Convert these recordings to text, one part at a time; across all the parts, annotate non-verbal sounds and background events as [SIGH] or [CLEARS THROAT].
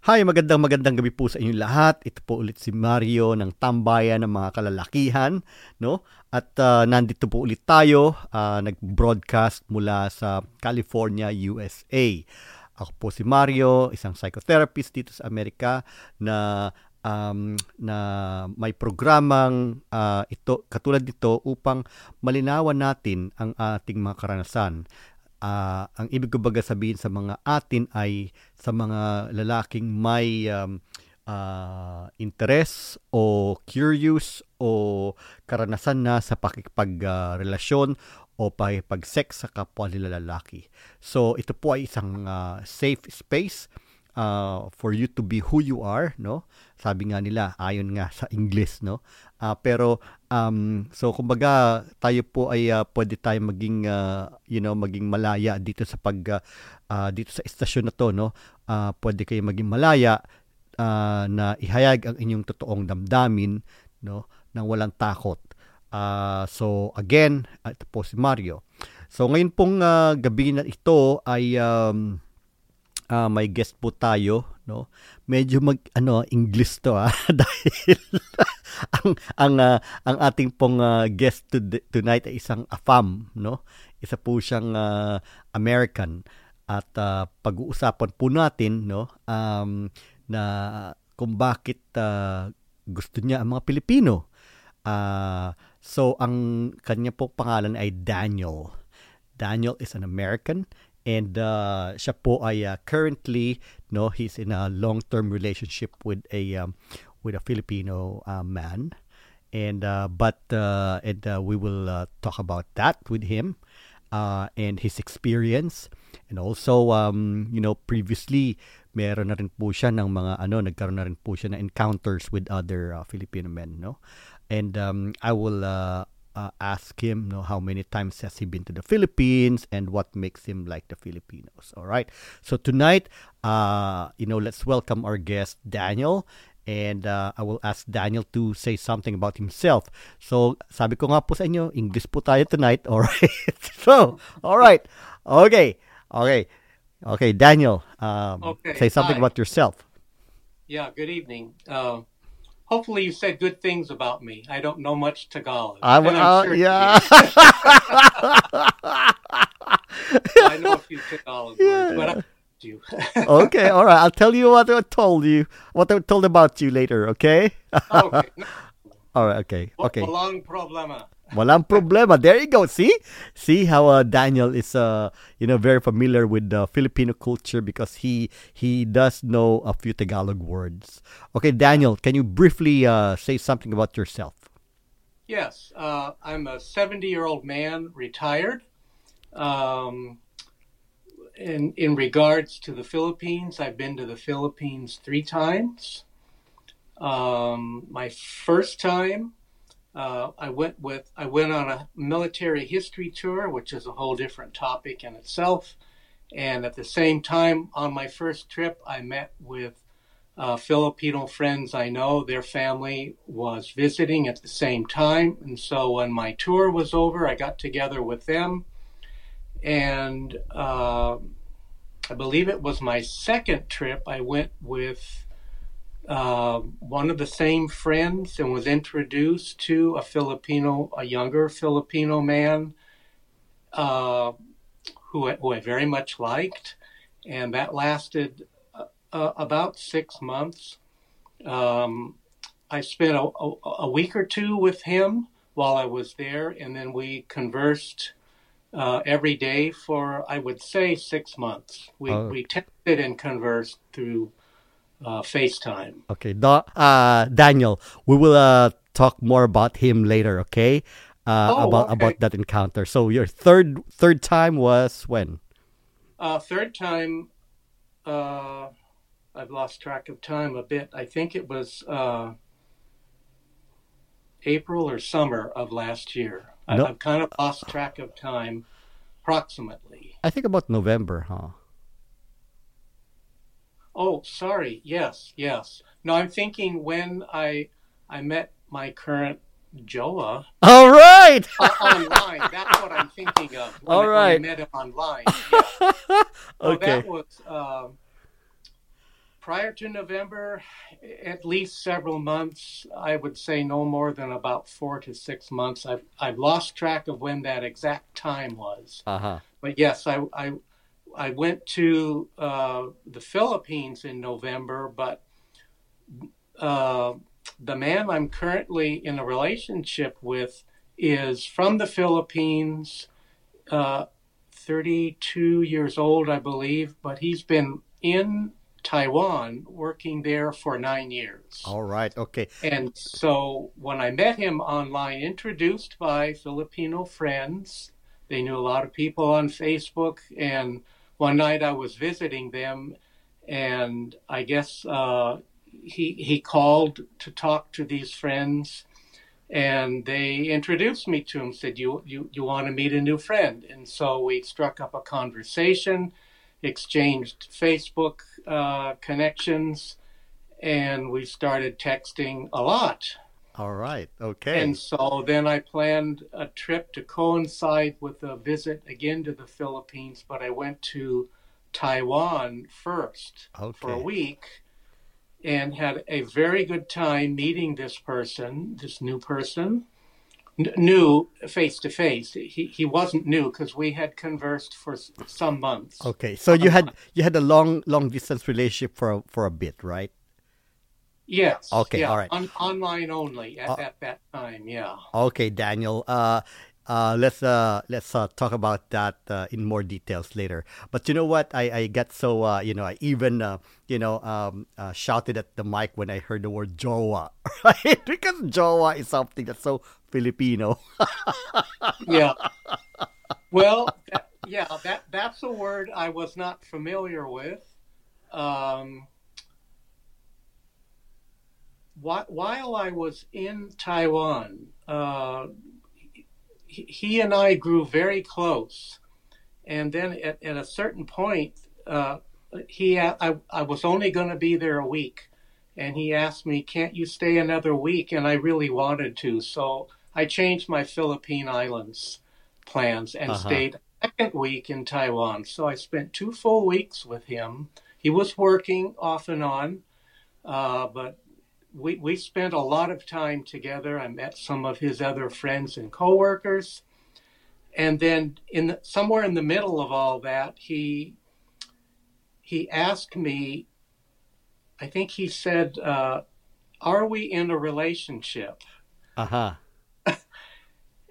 Hi, magandang magandang gabi po sa inyong lahat. Ito po ulit si Mario ng Tambayan ng mga kalalakihan, no? At uh, nandito po ulit tayo, uh, nag-broadcast mula sa California, USA. Ako po si Mario, isang psychotherapist dito sa Amerika na um, na may programang uh, ito katulad nito upang malinawan natin ang ating mga karanasan uh, ang ibig ko baga sabihin sa mga atin ay sa mga lalaking may um, uh, interest o curious o karanasan na sa pakikipagrelasyon uh, o pakipag-sex sa kapwa nila lalaki. So ito po ay isang uh, safe space uh, for you to be who you are, no? Sabi nga nila, ayon nga sa English, no? Uh, pero um, so kumbaga tayo po ay uh, pwede tayo maging uh, you know maging malaya dito sa pag uh, dito sa istasyon na to no? Uh, pwede kayo maging malaya uh, na ihayag ang inyong totoong damdamin no? Nang walang takot. Uh, so again ito po si Mario. So ngayon pong uh, gabi na ito ay um, uh, may guest po tayo, no? Medyo mag ano English to ah [LAUGHS] dahil ang ang uh, ang ating pong uh, guest to, tonight ay isang AFAM, no? Isa po siyang uh, American at uh, pag-uusapan po natin, no, um, na kung bakit uh, gusto niya ang mga Pilipino. Uh, so ang kanya po pangalan ay Daniel. Daniel is an American and uh, siya po ay uh, currently no he's in a long-term relationship with a um, with a Filipino uh, man. And uh, but uh, and uh, we will uh, talk about that with him uh, and his experience. And also um, you know previously meron na rin po siya ng mga ano nagkaroon na rin po siya ng encounters with other uh, Filipino men no? And um, I will uh, uh, ask him you know, how many times has he been to the Philippines and what makes him like the Filipinos. All right. So tonight, uh, you know, let's welcome our guest Daniel. And uh, I will ask Daniel to say something about himself. So, sabi ko nga po sa inyo, English po tayo tonight. All right. [LAUGHS] so, all right. Okay. Okay. Okay, Daniel, um, okay. say something Hi. about yourself. Yeah, good evening. Uh, hopefully you said good things about me. I don't know much Tagalog. I, uh, sure yeah. [LAUGHS] I know a few Tagalog yeah. words, but I you. [LAUGHS] okay, all right. I'll tell you what I told you, what I told about you later. Okay. okay. [LAUGHS] All right. Okay. Okay. Walang problema. [LAUGHS] Walang problema. There you go. See? See how uh, Daniel is uh you know very familiar with the Filipino culture because he he does know a few Tagalog words. Okay, Daniel, can you briefly uh, say something about yourself? Yes, uh, I'm a 70 year old man, retired. Um, in in regards to the Philippines, I've been to the Philippines three times. Um, my first time uh, I went with I went on a military history tour, which is a whole different topic in itself. And at the same time, on my first trip, I met with uh, Filipino friends I know. Their family was visiting at the same time, and so when my tour was over, I got together with them, and uh, I believe it was my second trip. I went with uh, one of the same friends and was introduced to a Filipino, a younger Filipino man uh, who, who I very much liked. And that lasted uh, uh about six months. Um, I spent a, a, a, week or two with him while I was there, and then we conversed uh, every day for, I would say, six months. We, oh. we texted and conversed through uh, FaceTime. Okay, da- uh, Daniel, we will uh, talk more about him later. Okay, uh, oh, about okay. about that encounter. So your third third time was when? Uh, third time, uh, I've lost track of time a bit. I think it was uh, April or summer of last year. No. I've kind of lost track of time, approximately. I think about November, huh? Oh, sorry. Yes, yes. No, I'm thinking when I I met my current Jowa. All right. [LAUGHS] uh, online. That's what I'm thinking of. When All right. I met him online. [LAUGHS] Yeah. okay. that was. Uh, prior to November, at least several months. I would say no more than about four to six months. I've I've lost track of when that exact time was. Uh-huh. But yes, I I, I went to uh, the Philippines in November, but uh, the man I'm currently in a relationship with is from the Philippines, uh, 32 years old, I believe, but he's been in Taiwan working there for nine years. All right. Okay. And so when I met him online, introduced by Filipino friends, they knew a lot of people on Facebook. And one night I was visiting them, and I guess uh, he he called to talk to these friends, and they introduced me to him. Said, "You you you want to meet a new friend?" And so we struck up a conversation exchanged Facebook uh, connections, and we started texting a lot. All right. Okay. And so then I planned a trip to coincide with a visit again to the Philippines, but I went to Taiwan first okay. for a week and had a very good time meeting this person, this new person new face to face. He he wasn't new because we had conversed for some months. Okay, so you had you had a long long distance relationship for a, for a bit, right? Yes. Okay. Yeah, all right. On, online only at, uh, at that time. Yeah. Okay, Daniel. Uh, uh, let's uh, let's uh, talk about that uh, in more details later. But you know what? I, I got so uh, you know I even uh, you know um, uh, shouted at the mic when I heard the word jowa, [LAUGHS] right? because jowa is something that's so Filipino. [LAUGHS] yeah. Well, that, yeah, that that's a word I was not familiar with. Um, while I was in Taiwan, uh, he and I grew very close. And then at, at a certain point, uh, he I, I was only going to be there a week, and he asked me, "Can't you stay another week?" And I really wanted to, so I changed my Philippine Islands plans and uh-huh. stayed a second week in Taiwan. So I spent two full weeks with him. He was working off and on, uh, but we, we spent a lot of time together. I met some of his other friends and coworkers. And then in the, somewhere in the middle of all that, he he asked me, I think he said, uh, "Are we in a relationship?" Uh huh. [LAUGHS]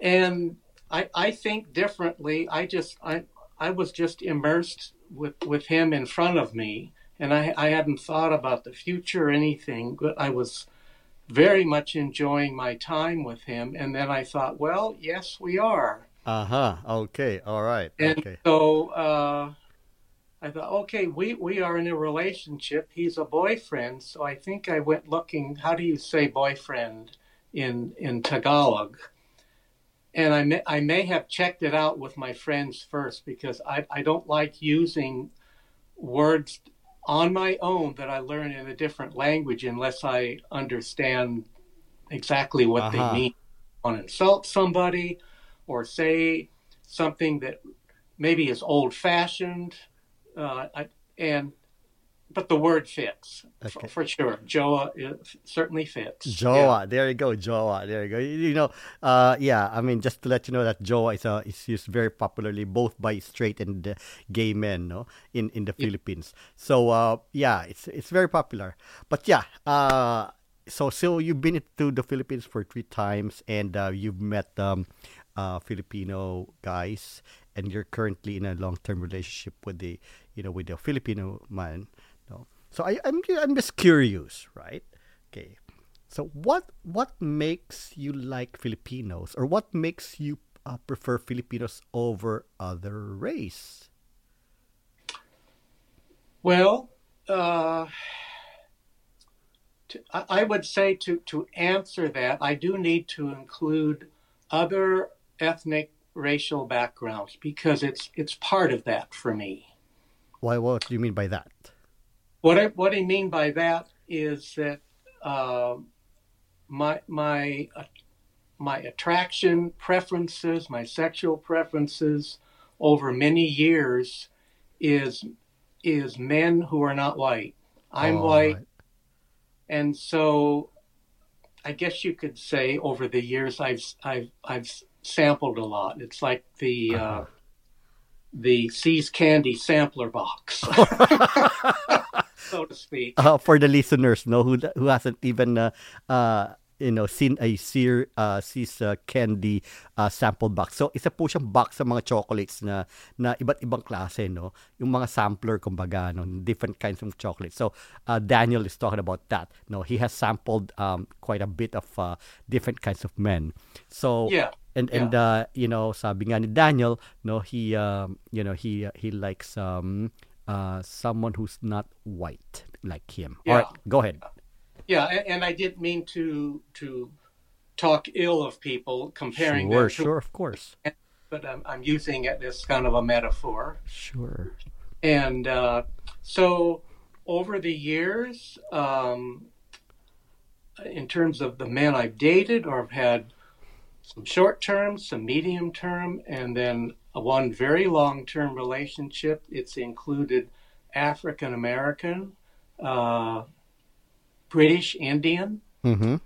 and I I think differently. I just I I was just immersed with with him in front of me and I, I hadn't thought about the future or anything, but I was very much enjoying my time with him. And then I thought, well, yes, we are. Uh huh. Okay. All right. And okay. so uh, I thought, okay, we, we are in a relationship. He's a boyfriend. So I think I went looking, how do you say boyfriend in, in Tagalog? And I may, I may have checked it out with my friends first because I, I don't like using words on my own that I learn in a different language unless I understand exactly what uh-huh. they mean. Want to insult somebody or say something that maybe is old fashioned, uh, and but the word fits okay. for, for, sure. Jowa certainly fits. Jowa, yeah. there you go. Jowa, there you go. You know, uh, yeah. I mean, just to let you know that Jowa is uh, is used very popularly both by straight and uh, gay men, no, in in the yeah. Philippines. So uh, yeah, it's it's very popular. But yeah, uh, so so you've been to the Philippines for three times, and uh, you've met um, uh, Filipino guys, and you're currently in a long term relationship with the you know with the Filipino man. So I, I'm I'm just curious, right? Okay. So what what makes you like Filipinos, or what makes you uh, prefer Filipinos over other race? Well, uh, to, I would say to to answer that, I do need to include other ethnic racial backgrounds because it's it's part of that for me. Why? What do you mean by that? What I what I mean by that is that uh, my my uh, my attraction preferences, my sexual preferences over many years is is men who are not white. I'm All white, right. and so I guess you could say over the years I've I've I've sampled a lot. It's like the Uh-huh. uh, the See's Candy sampler box, [LAUGHS] [LAUGHS] so to speak. Uh, for the listeners, no, who who hasn't even uh, uh, you know seen a Sear uh, See's uh, candy uh, sample box. So isa po siyang box sa mga chocolates na na iba't ibang klase, no. Yung mga sampler kumbaga, no, different kinds of chocolates. So uh, Daniel is talking about that. No, he has sampled um, quite a bit of uh, different kinds of men. So Yeah. and and uh, you know sabi nga ni Daniel no he um, you know he uh, he likes um uh someone who's not white like him Yeah. right go ahead Yeah, and I didn't mean to to talk ill of people comparing sure them to, sure of course but I'm, I'm using it as kind of a metaphor. sure And uh, so over the years, um, in terms of the men I've dated or have had some short term, some medium term, and then one very long term relationship, it's included African American, uh, British Indian, mm-hmm.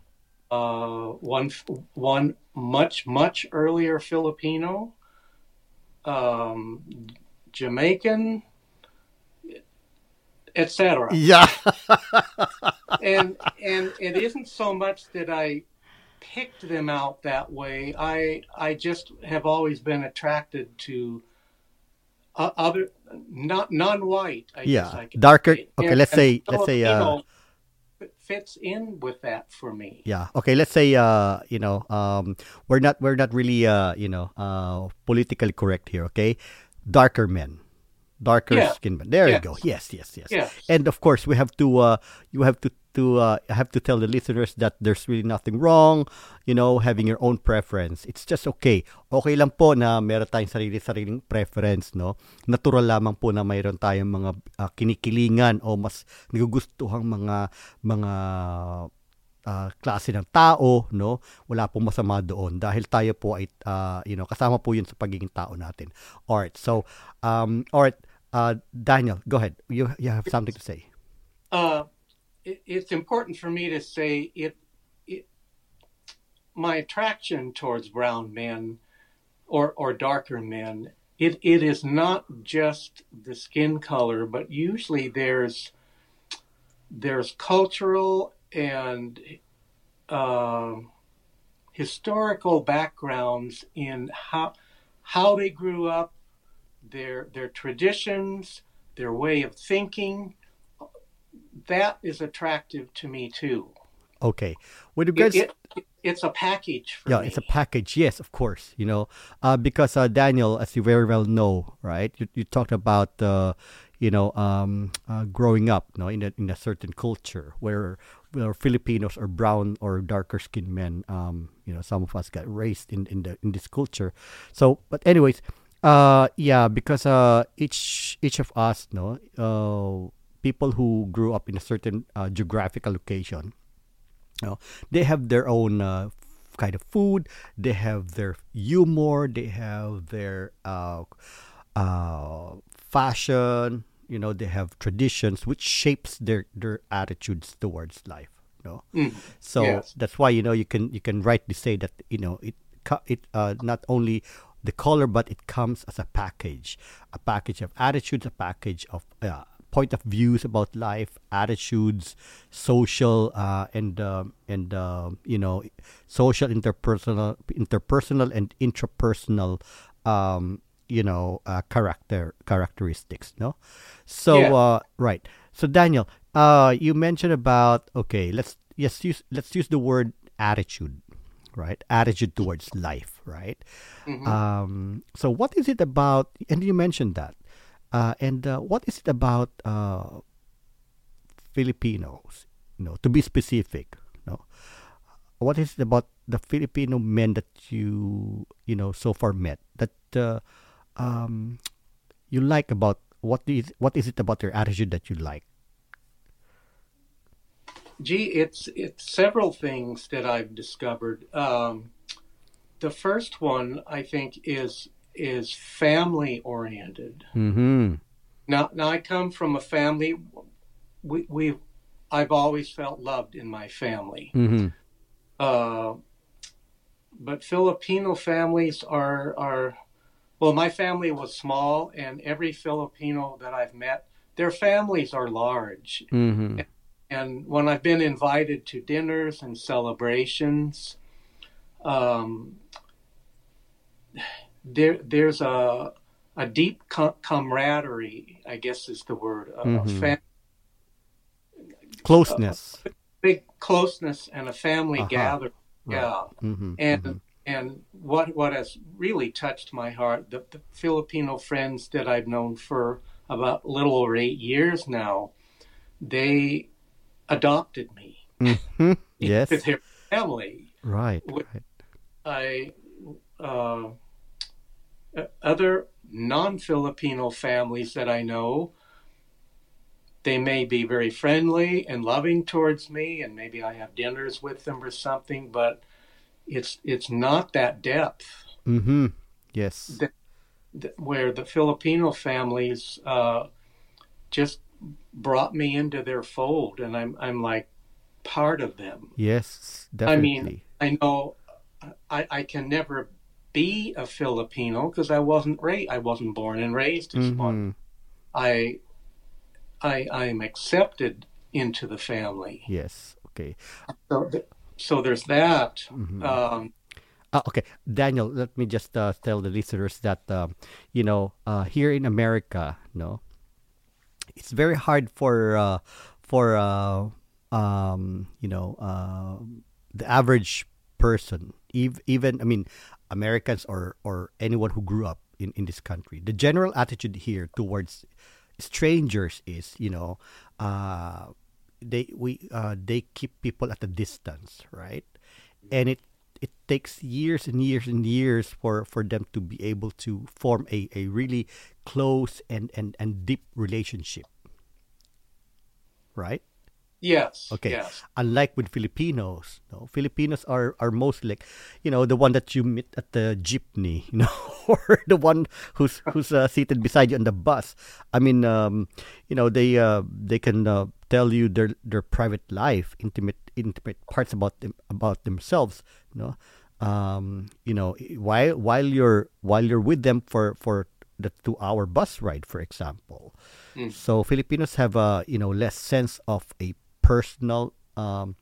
uh, one one much much earlier Filipino, um, Jamaican, etc. yeah [LAUGHS] And and it isn't so much that I picked them out that way. I I just have always been attracted to uh, other not non-white. I guess Yeah, darker- okay, And- let's and say- let's say, uh, fits in with that for me. yeah okay let's say uh you know um we're not we're not really uh you know uh politically correct here okay darker men darker Yeah. skin men there you go yes yes yes Yes. and of course we have to uh you have to to uh have to tell the listeners that there's really nothing wrong you know having your own preference it's just okay okay lang po na meron tayong sarili-sariling preference no natural lamang po na mayroon tayong mga uh, kinikilingan o mas nagugustuhang mga mga uh, klase ng tao, no? Wala pong masama doon dahil tayo po ay uh, you know, kasama po 'yun sa pagiging tao natin. All right. So, um all right, uh Daniel, go ahead. You you have something to say. Uh, it, it's important for me to say it, it. My attraction towards brown men, or or darker men, it it is not just the skin color, but usually there's there's cultural and um historical backgrounds in how how they grew up, their their traditions, their way of thinking. That is attractive to me too. Okay. With It, regards it, it's a package for yeah, me. it's a package. Yes, of course. You know, uh, because uh, Daniel, as you very well know, right? You, you talked about, uh, you know, um, uh, growing up, no, in a in a certain culture where where Filipinos or brown or darker skinned men, um, you know, some of us got raised in in the in this culture. So, but anyways, uh, yeah, because uh, each each of us, no, uh, people who grew up in a certain uh, geographical location you know, they have their own uh, f- kind of food. They have their humor. They have their uh, uh, fashion. You know, they have traditions which shapes their their attitudes towards life. You know, Mm, so yes. that's why you know you can you can rightly say that you know it it uh, not only the color but it comes as a package, a package of attitudes, a package of uh, point of views about life, attitudes, social uh, and um and uh, you know social interpersonal interpersonal and intrapersonal um, you know uh, character characteristics. No, so Yeah. uh, right. So Daniel, uh, you mentioned about okay. Let's yes use let's use the word attitude, right? Attitude towards life, right? Mhm. Um, so what is it about? And you mentioned that. Uh, and uh, what is it about uh, Filipinos? You know, to be specific, no. What is it about the Filipino men that you you know so far met that uh, um, you like about what is what is it about their attitude that you like? Gee, it's it's several things that I've discovered. Um, the first one I think is is family oriented. Mm-hmm. Now, now I come from a family we we I've always felt loved in my family. Mm-hmm. Uh, but Filipino families are are well, my family was small, and every Filipino that I've met, their families are large. Mm-hmm. And when I've been invited to dinners and celebrations, um, there there's a a deep com- camaraderie, I guess is the word, a, a Mhm. fam- Closeness. big closeness and a family Uh-huh. gather. Right. Yeah. Mm-hmm. and and what what has really touched my heart the, the Filipino friends that I've known for about a little over eight years now they adopted me Mm-hmm. [LAUGHS] Yes. into their family Right. Right. I uh, other non-Filipino families that I know they may be very friendly and loving towards me and maybe I have dinners with them or something but it's it's not that depth Mm-hmm. Yes. The- th- where the Filipino families uh, just brought me into their fold, and I'm I'm like part of them. Yes. definitely. I mean, I know I, I can never be a Filipino because I wasn't ra- I wasn't born and raised as one. Mhm. I I I'm accepted into the family. Yes. Okay. So th- so there's that. Mhm. Um, Ah, okay, Daniel. Let me just uh, tell the listeners that um, you know uh, here in America, no, it's very hard for uh, for uh, um, you know uh, the average person, even I mean Americans or or anyone who grew up in in this country. The general attitude here towards strangers is you know uh, they we uh, they keep people at a distance, right? And it it takes years and years and years for for them to be able to form a, a really close and, and, and deep relationship right yes. Okay. Yes. unlike with filipinos no filipinos are are most like you know the one that you meet at the jeepney [LAUGHS] you know or the one who's who's uh, seated beside you on the bus i mean um you know they uh they can uh, tell you their their private life intimate intimate parts about them about themselves you know um you know while while you're while you're with them for for the two hour bus ride for example Mm. so Filipinos have a you know less sense of a personal um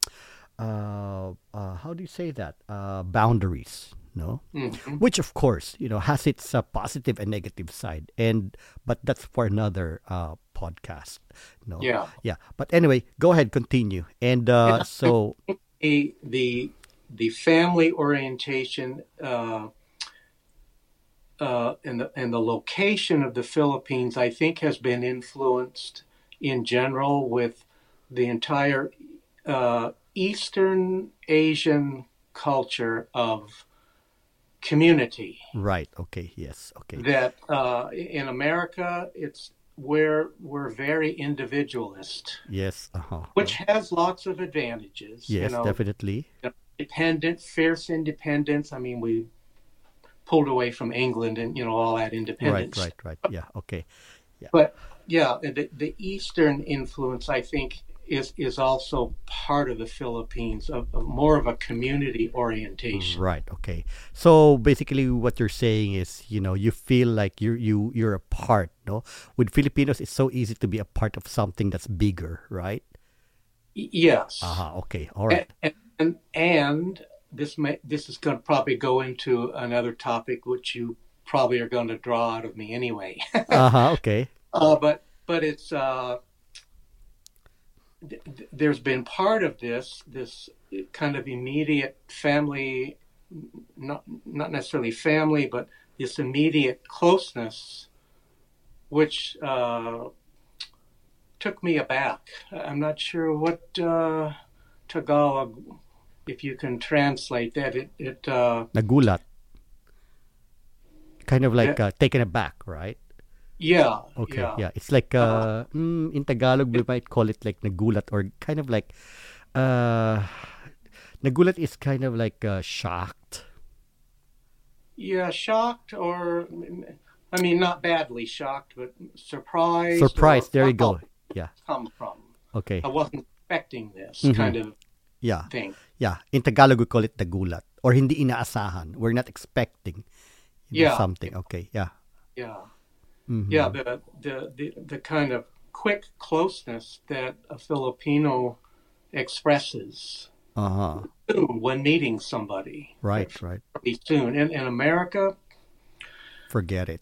uh, uh how do you say that? Uh boundaries no? Mhm. which of course you know has its uh, positive and negative side and but that's for another uh podcast no? Yeah. yeah. But anyway go ahead continue. And uh so [LAUGHS] the the the family orientation uh, uh, and the and the location of the Philippines, I think, has been influenced in general with the entire uh, Eastern Asian culture of community. right okay yes okay That uh, in America, it's where we're very individualist, yes uh-huh which has lots of advantages. yes you know, definitely independent, fierce independence. I mean, we pulled away from England and you know all that independence. right right Right. yeah okay Yeah. But yeah, the, the Eastern influence, I think, is is also part of the Philippines, of, of more of a community orientation. Right. Okay. So basically, what you're saying is, you know, you feel like you you you're a part. No, with Filipinos, it's so easy to be a part of something that's bigger, right? Yes. Aha. Okay. All right. And, and and this may this is going to probably go into another topic, which you probably are going to draw out of me anyway. [LAUGHS] Uh huh. Okay. Uh, but but it's uh, th- th- there's been part of this this kind of immediate family, not not necessarily family, but this immediate closeness, which uh, took me aback. I'm not sure what uh, Tagalog, if you can translate that. It it uh, Nagulat. Kind of like uh, taken aback, right? Yeah Okay. yeah Yeah. It's like uh, mm, in Tagalog we might call it like nagulat or kind of like uh, nagulat is kind of like uh, shocked. Yeah, shocked or I mean not badly shocked, but surprised. Surprised. There you go. Yeah. Come from. Okay. I wasn't expecting this Mhm. kind of Yeah. thing. Yeah. In Tagalog, we call it dagulat or hindi inaasahan. We're not expecting Yeah. something. Okay. Yeah. Yeah. Mhm. Yeah, the, the the the kind of quick closeness that a Filipino expresses Uh-huh. soon when meeting somebody. Right, right. Pretty soon. In in America, Forget it.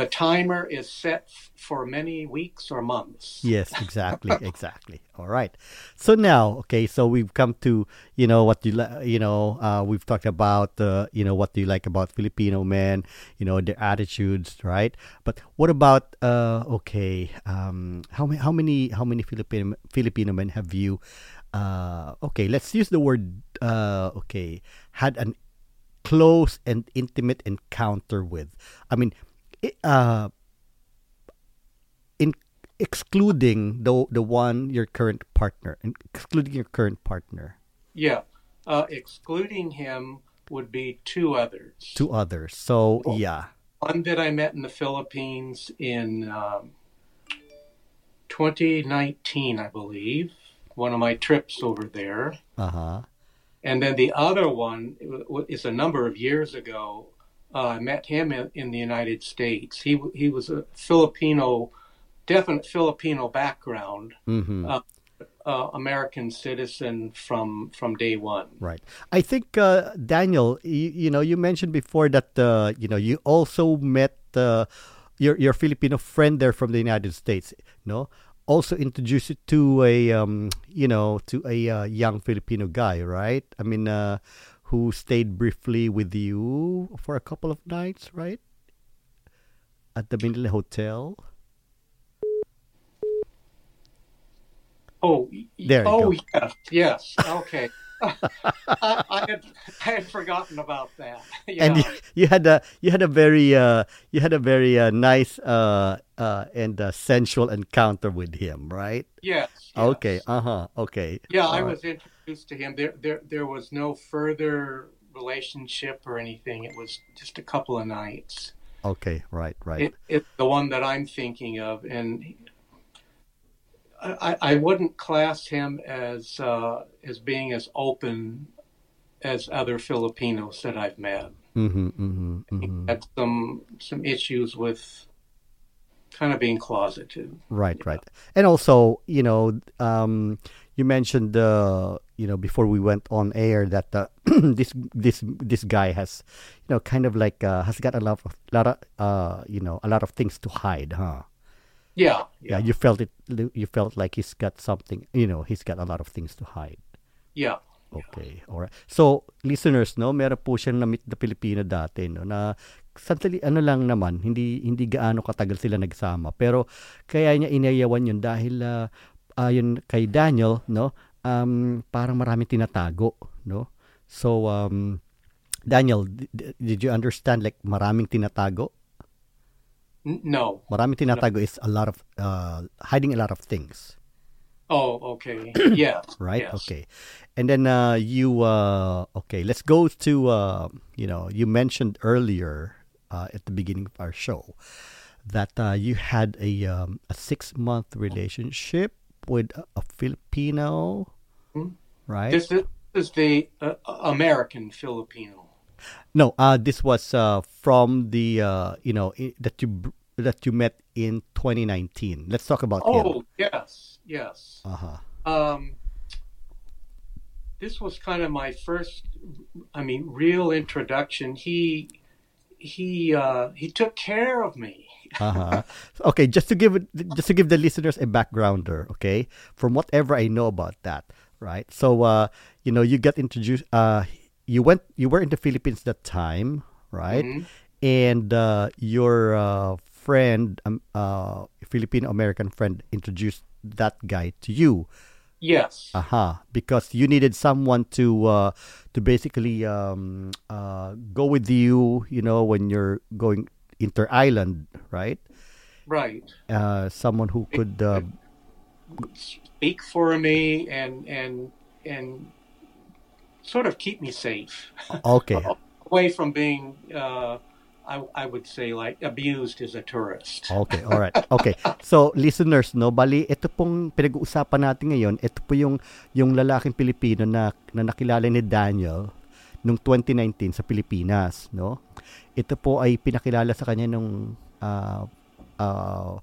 The timer is set for many weeks or months. Yes, [LAUGHS] exactly, exactly. All right. So now, okay, so we've come to you know what you you know uh, we've talked about uh, you know what do you like about Filipino men, you know their attitudes, right? But what about uh, okay, um, how many how many how many Filipino Filipino men have you? Uh, okay, let's use the word uh, okay had an close and intimate encounter with. I mean, uh, in excluding the the one your current partner, and excluding your current partner, Yeah. Uh, excluding him would be two others. two others. So yeah, One that I met in the Philippines in um, 2019, I believe, one of my trips over there. uh huh, And then the other one is a number of years ago. Uh, I met him in, in the United States. He he was a Filipino, definite Filipino background, mm-hmm. Uh, uh, American citizen from from day one. right. I think uh, Daniel, you, you know, you mentioned before that uh, you know you also met uh, your your Filipino friend there from the United States, no? Also introduced you to a um, you know to a uh, young Filipino guy, right? I mean, uh, who stayed briefly with you for a couple of nights, right? At the Manila Hotel. Oh, There oh go. yes, yes. Okay. [LAUGHS] I, I had I had forgotten about that. [LAUGHS] Yeah. and [LAUGHS] you, you had a you had a very uh you had a very uh, nice uh uh and uh, sensual encounter with him right yes, yes. okay uh-huh okay Yeah, I All right. was introduced to him. There, there, there was no further relationship or anything. It was just a couple of nights. okay right right It, it's the one that I'm thinking of, and I, I wouldn't class him as uh, as being as open as other Filipinos that I've met. mm-hmm, mm-hmm, mm-hmm. Had some some issues with kind of being closeted. right right and also you know um you mentioned uh you know before we went on air that uh, [CLEARS THROAT] this this this guy has you know kind of like uh, has got a lot of lot of uh you know a lot of things to hide huh? Yeah, yeah, yeah, you felt it you felt like he's got something you know he's got a lot of things to hide. Yeah. okay alright. So listeners no meron po siyang na-meet na Pilipino dati no na sandali ano lang naman hindi hindi gaano katagal sila nagsama. Pero kaya niya inayawan yun dahil uh, ayon kay Daniel no um parang maraming tinatago no so um Daniel d- did you understand like maraming tinatago no. maraming tinatago is a lot of uh, hiding a lot of things Oh, okay. [CLEARS THROAT] Yeah. right Yes. okay and then uh you uh okay let's go to uh you know you mentioned earlier uh at the beginning of our show that uh you had a um a six month relationship with a, filipino Hmm. right This is, this is the uh, American Filipino. no uh this was uh from the uh you know that you that you met in 2019 let's talk about him Oh, yes, yes. uh-huh Um, this was kind of my first, I mean, real introduction. He he uh, he took care of me. Uh-huh. Okay, just to give it, just to give the listeners a backgrounder, okay? From whatever I know about that, right? So uh, you know, you got introduced uh you went you were in the Philippines that time, right? Mhm. And uh your uh friend um, uh Filipino American friend introduced that guy to you. Yes, Uh-huh. because you needed someone to uh to basically um uh go with you, you know, when you're going inter island, right? right. uh, someone who could uh, Speak for me and and and sort of keep me safe okay [LAUGHS] away from being uh, I, I would say like abused as a tourist. Okay, all right. Okay. So, listeners, no, bali ito pong pinag-uusapan natin ngayon, ito po yung yung lalaking Pilipino na na nakilala ni Daniel noong 2019 sa Pilipinas, no? Ito po ay pinakilala sa kanya nung uh, uh,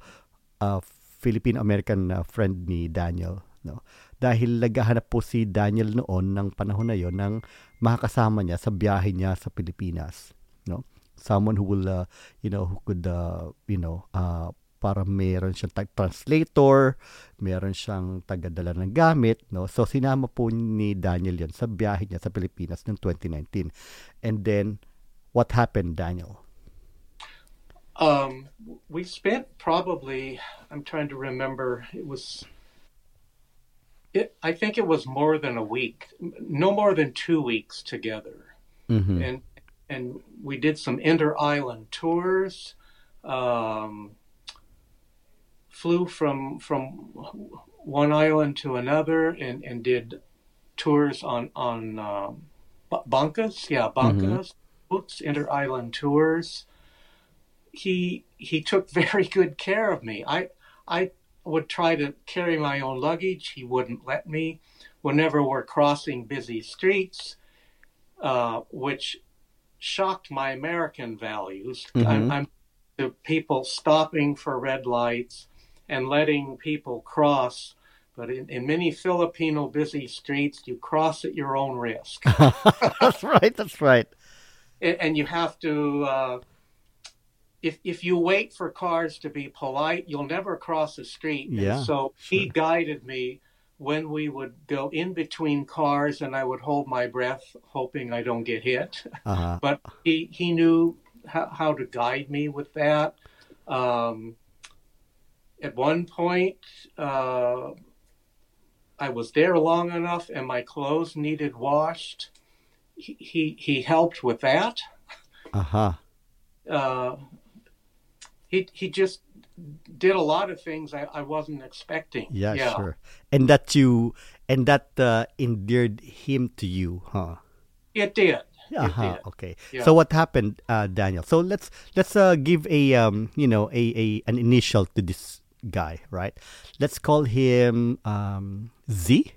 uh, Filipino-American uh, friend ni Daniel, no? Dahil naghahanap po si Daniel noon ng panahon na yon ng makakasama niya sa biyahe niya sa Pilipinas, no? Someone who will uh, you know, who could uh, you know, uh, para meron siyang translator, meron siyang tagadala ng gamit, no? So sinama po ni Daniel 'yon sa biyahe niya sa Pilipinas noong 2019. And then what happened, Daniel? Um, we spent probably I'm trying to remember it was it I think it was more than a week, no more than 2 weeks together. Mm-hmm. And and we did some inter island tours. Um, flew from from one island to another and, and did tours on on um, bancas, yeah, bancas, boats, inter island tours. He he took [LAUGHS] very good care of me. I I would try to carry my own luggage. He wouldn't let me. Whenever we're crossing busy streets, uh, which shocked my American values. Mhm. I'm, I'm the people stopping for red lights and letting people cross. But in, in many Filipino busy streets, you cross at your own risk. [LAUGHS] that's right. That's right. And, and you have to, uh, if, if you wait for cars to be polite, you'll never cross the street. And Yeah, so he guided me when we would go in between cars and I would hold my breath, hoping I don't get hit. Uh-huh. [LAUGHS] but he he knew how, how to guide me with that. Um, at one point, uh, I was there long enough, and my clothes needed washed. He he, he helped with that. Uh-huh. Uh, he he just did a lot of things I, I wasn't expecting. Yeah, sure. And that you and that uh, endeared him to you, huh? It did. Uh-huh. Okay. Yeah. So what happened, uh, Daniel? So let's let's uh, give a um, you know a, a an initial to this guy, right? Let's call him um, Z.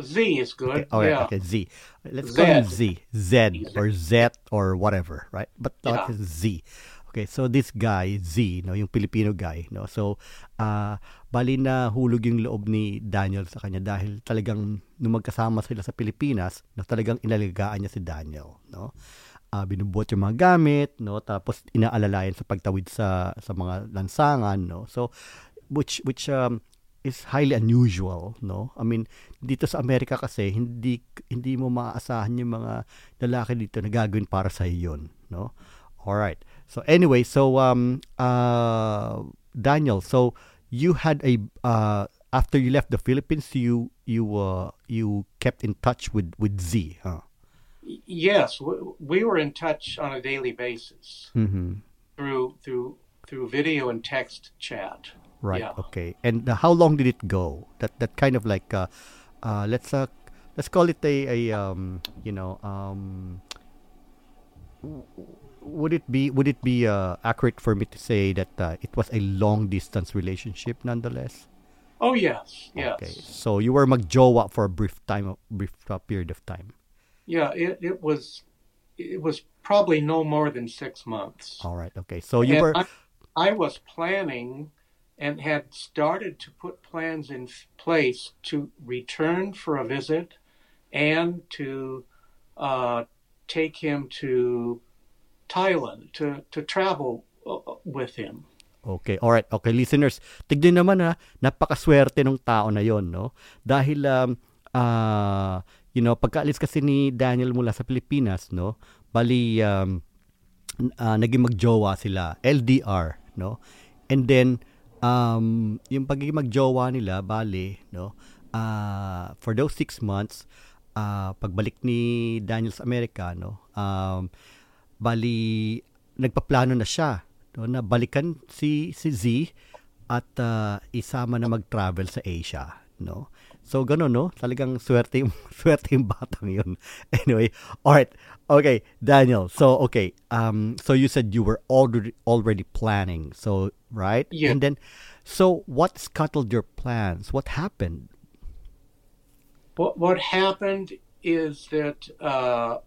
Z is good. Okay. Right. yeah. Okay. Z. Let's call him Z. Z or Z or whatever, right? But not Yeah. Z. Okay, so this guy, Z, no, yung Filipino guy, no. So, ah bali na hulog yung loob ni Daniel sa kanya dahil talagang nung magkasama sila sa Pilipinas, na talagang inalagaan niya si Daniel, no. Ah binubuhat yung mga gamit, no, tapos inaalalayan sa pagtawid sa sa mga lansangan, no. So, which which um is highly unusual, no? I mean, dito sa Amerika kasi hindi hindi mo maaasahan yung mga lalaki dito na gagawin para sa iyo, no? All right. So anyway, so um uh Daniel, so you had a uh after you left the Philippines, you you uh you kept in touch with with Z, huh? Yes, we, we were in touch on a daily basis Mhm. through through through video and text chat. Right. Yeah. Okay. And uh, how long did it go? That that kind of like uh, uh let's uh let's call it a, a um you know um would it be would it be uh, accurate for me to say that uh, it was a long distance relationship nonetheless? Oh yes, yes, Okay. So you were magjowa for a brief time brief uh, period of time. yeah. It it was it was probably no more than six months. All right. Okay. So you And were I, I was planning and had started to put plans in place to return for a visit and to uh, take him to Thailand to to travel uh, with him. Okay, alright. Okay, listeners, tignan naman ha, napakaswerte ng tao na yon, no? Dahil, um, ah, you know, pagkaalis kasi ni Daniel mula sa Pilipinas, no? Bali, um, ah, naging magjowa sila, LDR, no? And then, um, yung pagiging magjowa nila, bali, no? ah for those six months, ah pagbalik ni Daniel sa Amerika, no? Um, bali, nagpaplano na siya no, na balikan si si Z at ah, isama na mag-travel sa Asia no? So ganun no, talagang swerte yung [LAUGHS] swerte yung batang yun. [LAUGHS] Anyway, all right. Okay, Daniel. So okay, um so you said you were already already planning. So, right? Yeah. And then so what scuttled your plans? What happened? What what happened is that uh,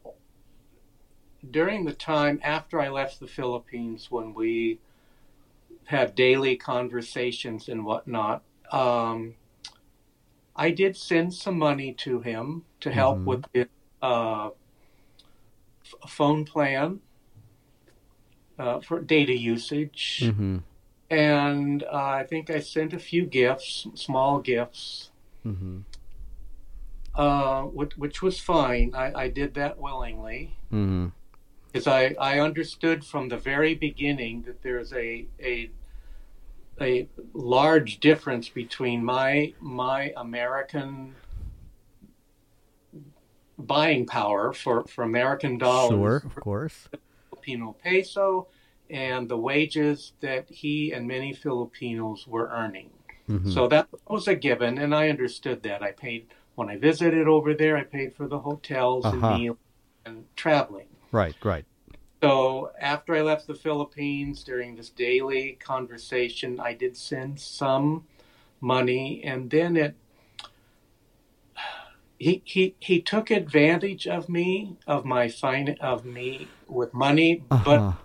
during the time after I left the Philippines, when we had daily conversations and whatnot, um, I did send some money to him to help Mhm. with his uh, f- phone plan uh, for data usage, Mm-hmm. and uh, I think I sent a few gifts, small gifts. Mm-hmm. uh, which, which was fine. I, I did that willingly Mm-hmm. because I, I understood from the very beginning that there's a, a a large difference between my my American buying power for, for American dollars, Sure, of course. Filipino peso, and the wages that he and many Filipinos were earning. Mhm. So that was a given, and I understood that. I paid when I visited over there. I paid for the hotels Uh-huh. and meals and traveling. Right, right. So after I left the Philippines, during this daily conversation, I did send some money, and then it. He, he he took advantage of me of my fine of me with money, but Uh-huh.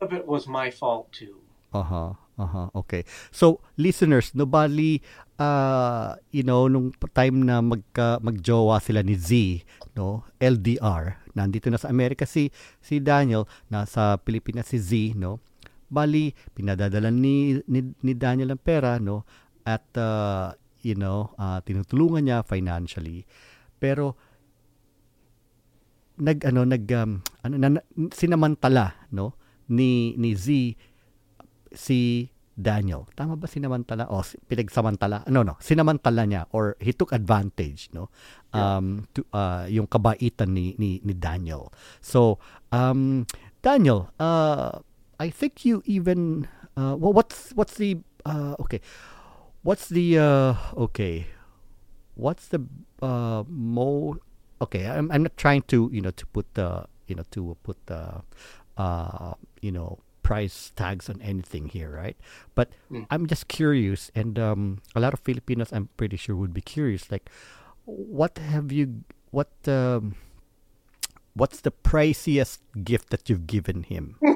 of it was my fault too. Uh-huh. Uh-huh. Okay. So, listeners, no bali uh, you know, nung time na magka magjowa sila ni Z, no, LDR, nandito na sa Amerika si si Daniel, nasa Pilipinas si Z, no. Bali pinadadalan ni, ni ni Daniel ang pera, no, at uh, you know, uh, tinutulungan niya financially. Pero nag ano nag um, ano na- sinamantala no ni ni Z si Daniel. Tama ba sinamantala? O, si- pinagsamantala? No, no. Sinamantala niya or he took advantage, no? Um, to, uh, yung kabaitan ni, ni, ni Daniel. So, um, Daniel, uh, I think you even, uh, well, what's, what's the, uh, okay. What's the, uh, okay. What's the, uh, mo, okay, I'm, I'm not trying to, you know, to put the, you know, to put the, uh, you know, price tags on anything here, right? But Mm. I'm just curious, and um, a lot of Filipinos, I'm pretty sure, would be curious. Like, what have you? What? Um, what's the priciest gift that you've given him? [LAUGHS]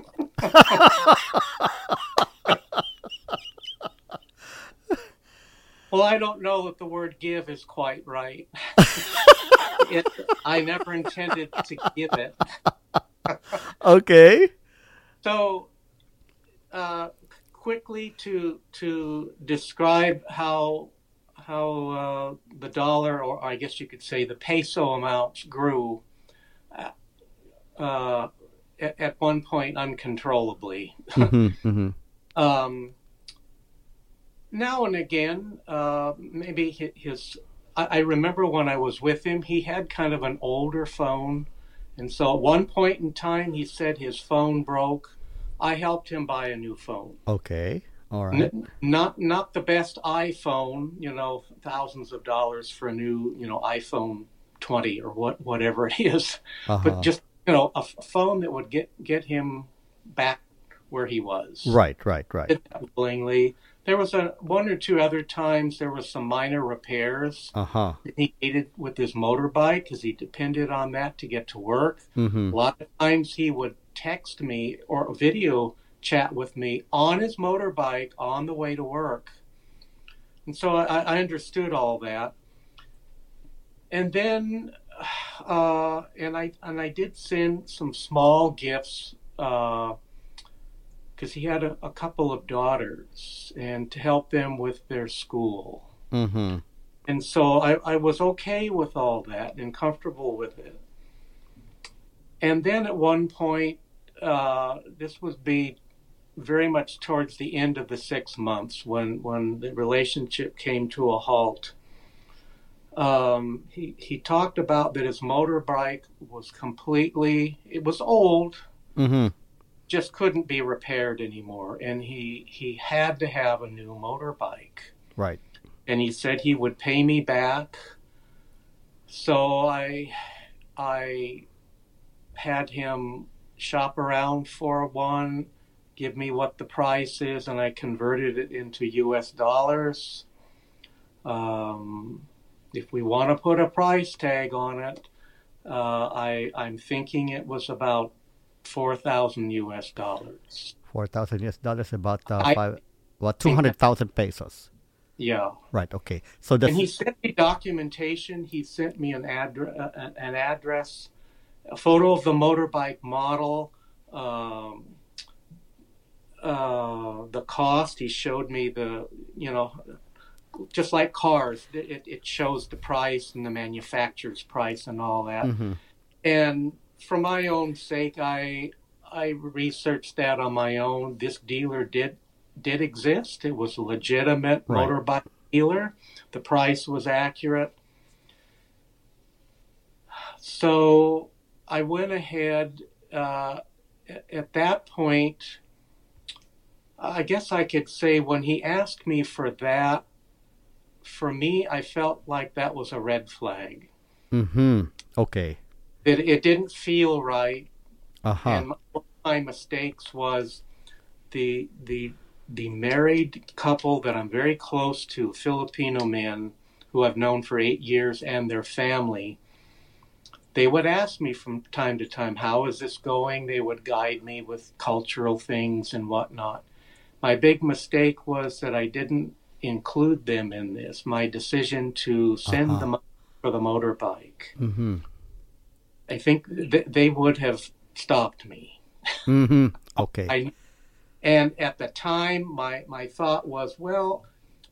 Well, I don't know that the word give is quite right. [LAUGHS] it, I never intended to give it. Okay. So, uh, quickly to to describe how how uh, the dollar, or I guess you could say the peso amounts grew uh, at, at one point uncontrollably. Mhm, [LAUGHS] mhm. um, now and again, uh, maybe hi- his. I, I remember when I was with him, he had kind of an older phone, and so at one point in time, he said his phone broke. I helped him buy a new phone. Okay. All right. N- not not the best iPhone, you know, thousands of dollars for a new, you know, iPhone 20 or what whatever it [LAUGHS] is, Uh-huh. but just you know, a, f- phone that would get get him back where he was right, right, right. willingly. There was a one or two other times there was some minor repairs Uh huh. that he needed with his motorbike because he depended on that to get to work. Mm-hmm. A lot of times he would text me or video chat with me on his motorbike on the way to work. And so I, I understood all that. And then, [SIGHS] uh, and I and I did send some small gifts because he had a, a couple of daughters, and to help them with their school. Mm-hmm. And so I, I was okay with all that and comfortable with it. And then at one point, uh, this would be very much towards the end of the six months when, when the relationship came to a halt. Um, he, he talked about that his motorbike was completely, it was old, Mm-hmm. just couldn't be repaired anymore. And he, he had to have a new motorbike. Right. and he said he would pay me back. So I I had him shop around for one, give me what the price is, and I converted it into US dollars. Um, if we want to put a price tag on it, uh, I, I'm thinking it was about 4,000 US dollars. 4,000 US dollars, about uh, I- five, what, 200,000 pesos. Yeah. Right, okay. So that's, And he sent me documentation. He sent me an address, uh, an address, a photo of the motorbike model, um, uh, the cost. He showed me the, you know, just like cars, it, it shows the price and the manufacturer's price and all that. Mhm. And for my own sake, I I researched that on my own. This dealer did did exist. It was a legitimate Right. motorbike dealer. The price was accurate. So I went ahead. Uh, at that point, I guess I could say when he asked me for that, for me, I felt like that was a red flag. Mhm. Okay. That it didn't feel right Uh-huh. and my, my mistakes was the the the married couple that I'm very close to, Filipino men who I've known for eight years, and their family. They would ask me from time to time, "How is this going?" They would guide me with cultural things and whatnot. My big mistake was that I didn't include them in this. My decision to send Uh-huh. them for the motorbike. Mhm. I think th- they would have stopped me. Mhm. [LAUGHS] Okay. I, and at the time, my, my thought was, well,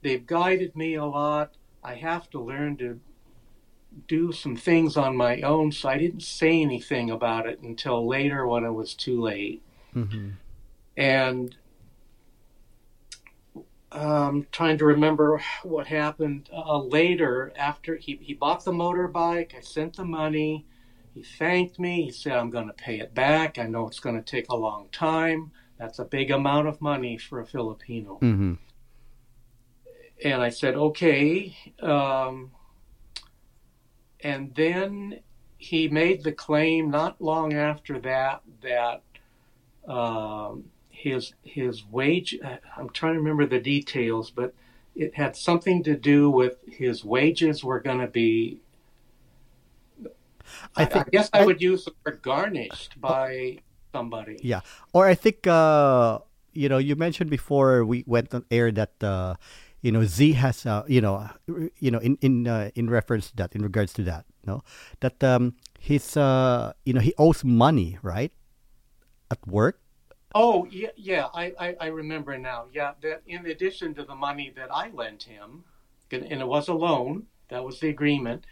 they've guided me a lot. I have to learn to do some things on my own. So I didn't say anything about it until later when it was too late. Mhm. And um, trying to remember what happened uh, later after he, he bought the motorbike. I sent the money. He thanked me. He said, I'm going to pay it back. I know it's going to take a long time. That's a big amount of money for a Filipino. Mhm. And I said, okay. Um, and then he made the claim not long after that that um, his his wage. I'm trying to remember the details, but it had something to do with his wages were going to be. I I, think- I guess I, I- would use the word garnished by somebody. Yeah. Or I think uh you know, you mentioned before we went on air that uh you know Z has uh you know you know in in uh, in reference to that in regards to that, no? That um he's uh you know, he owes money, right? At work. Oh yeah, yeah. I, I, I remember now. Yeah, that in addition to the money that I lent him, and it was a loan. That was the agreement.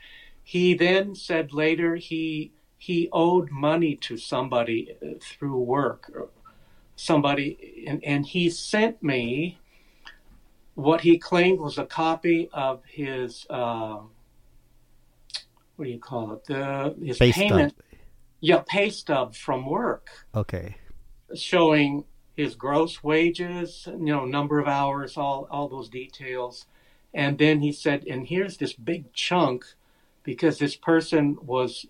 He then said later he he owed money to somebody uh, through work, somebody, and and he sent me what he claimed was a copy of his uh, what do you call it? The his Pay stub. payment. Yeah, pay stub from work Okay. showing his gross wages, you know, number of hours, all all those details. And then he said, and here's this big chunk because this person was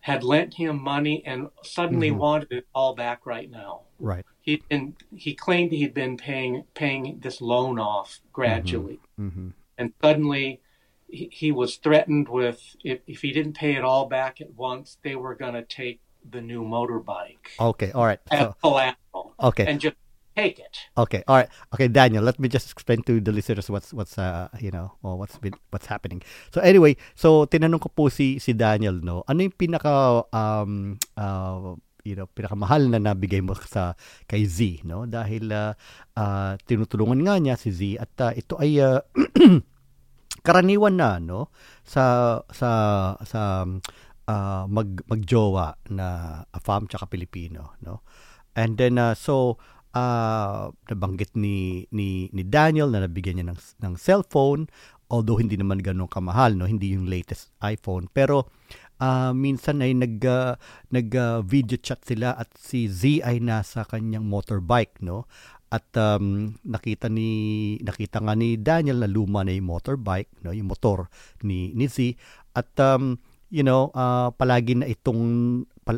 had lent him money and suddenly Mhm. wanted it all back right now. Right. He and he claimed he'd been paying paying this loan off gradually, Mhm. and suddenly he, he was threatened with if if he didn't pay it all back at once, they were going to take the new motorbike Okay. All right. as So collateral okay. and just take it. Okay, all right. Okay, Daniel, let me just explain to the listeners what's what's uh, you know, or what's been what's happening. So anyway, so tinanong ko po si si Daniel, no. Ano yung pinaka um uh, you know, pinakamahal na nabigay mo sa kay Z, no? Dahil uh, uh, tinutulungan nga niya si Z at uh, ito ay uh, [CLEARS THROAT] karaniwan na no sa sa sa uh, mag magjowa na Afam tsaka Pilipino, no. And then uh, so uh, nabanggit ni ni ni Daniel na nabigyan niya ng ng cellphone although hindi naman ganun kamahal no hindi yung latest iPhone pero uh, minsan ay nag uh, nag uh, video chat sila at si Z ay nasa kanyang motorbike no? At um, nakita ni nakita nga ni Daniel na luma na yung motorbike, no, yung motor ni ni Z. At um, you know, uh, palagi na itong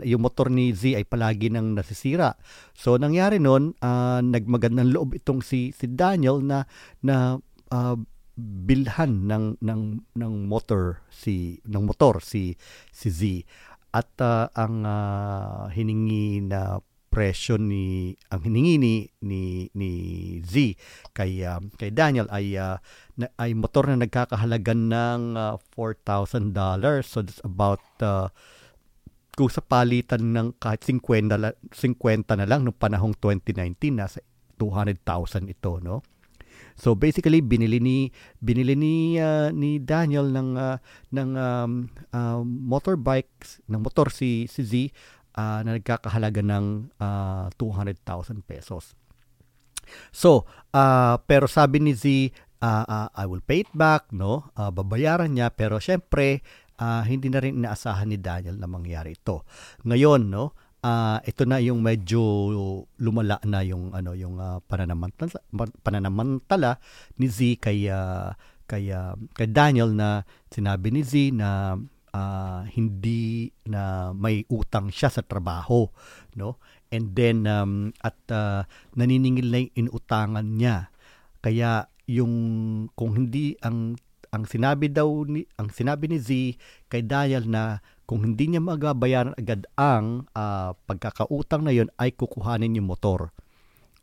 yung motor ni Z ay palagi nang nasisira. So nangyari noon, uh, nagmagandang loob itong si si Daniel na na uh, bilhan ng ng ng motor si ng motor si si Z. At uh, ang uh, hiningi na presyo ni ang hiningi ni ni, ni Z kay uh, kay Daniel ay uh, na, ay motor na nagkakahalaga ng uh, $4,000 so that's about uh, kung sa palitan ng kahit 50 50 na lang noong panahong 2019 nasa 200,000 ito no So basically binili ni binili ni uh, ni Daniel ng uh, ng um, uh, motorbikes ng motor si si Z uh, na nagkakahalaga ng uh, 200,000 pesos. So, uh, pero sabi ni Z, uh, uh, I will pay it back, no? Uh, babayaran niya, pero syempre, uh, hindi na rin inaasahan ni Daniel na mangyari ito. Ngayon, no? Uh, ito na yung medyo lumala na yung ano yung uh, pananamantala, pananamantala ni Z kay uh, kay, uh, kay Daniel na sinabi ni Z na uh, hindi na may utang siya sa trabaho no? And then um, at uh, naniningil na yung inutangan niya. Kaya yung kung hindi ang ang sinabi daw ni ang sinabi ni Z kay Daniel na kung hindi niya magabayaran agad ang uh, pagkakautang na yon ay kukuhanin yung motor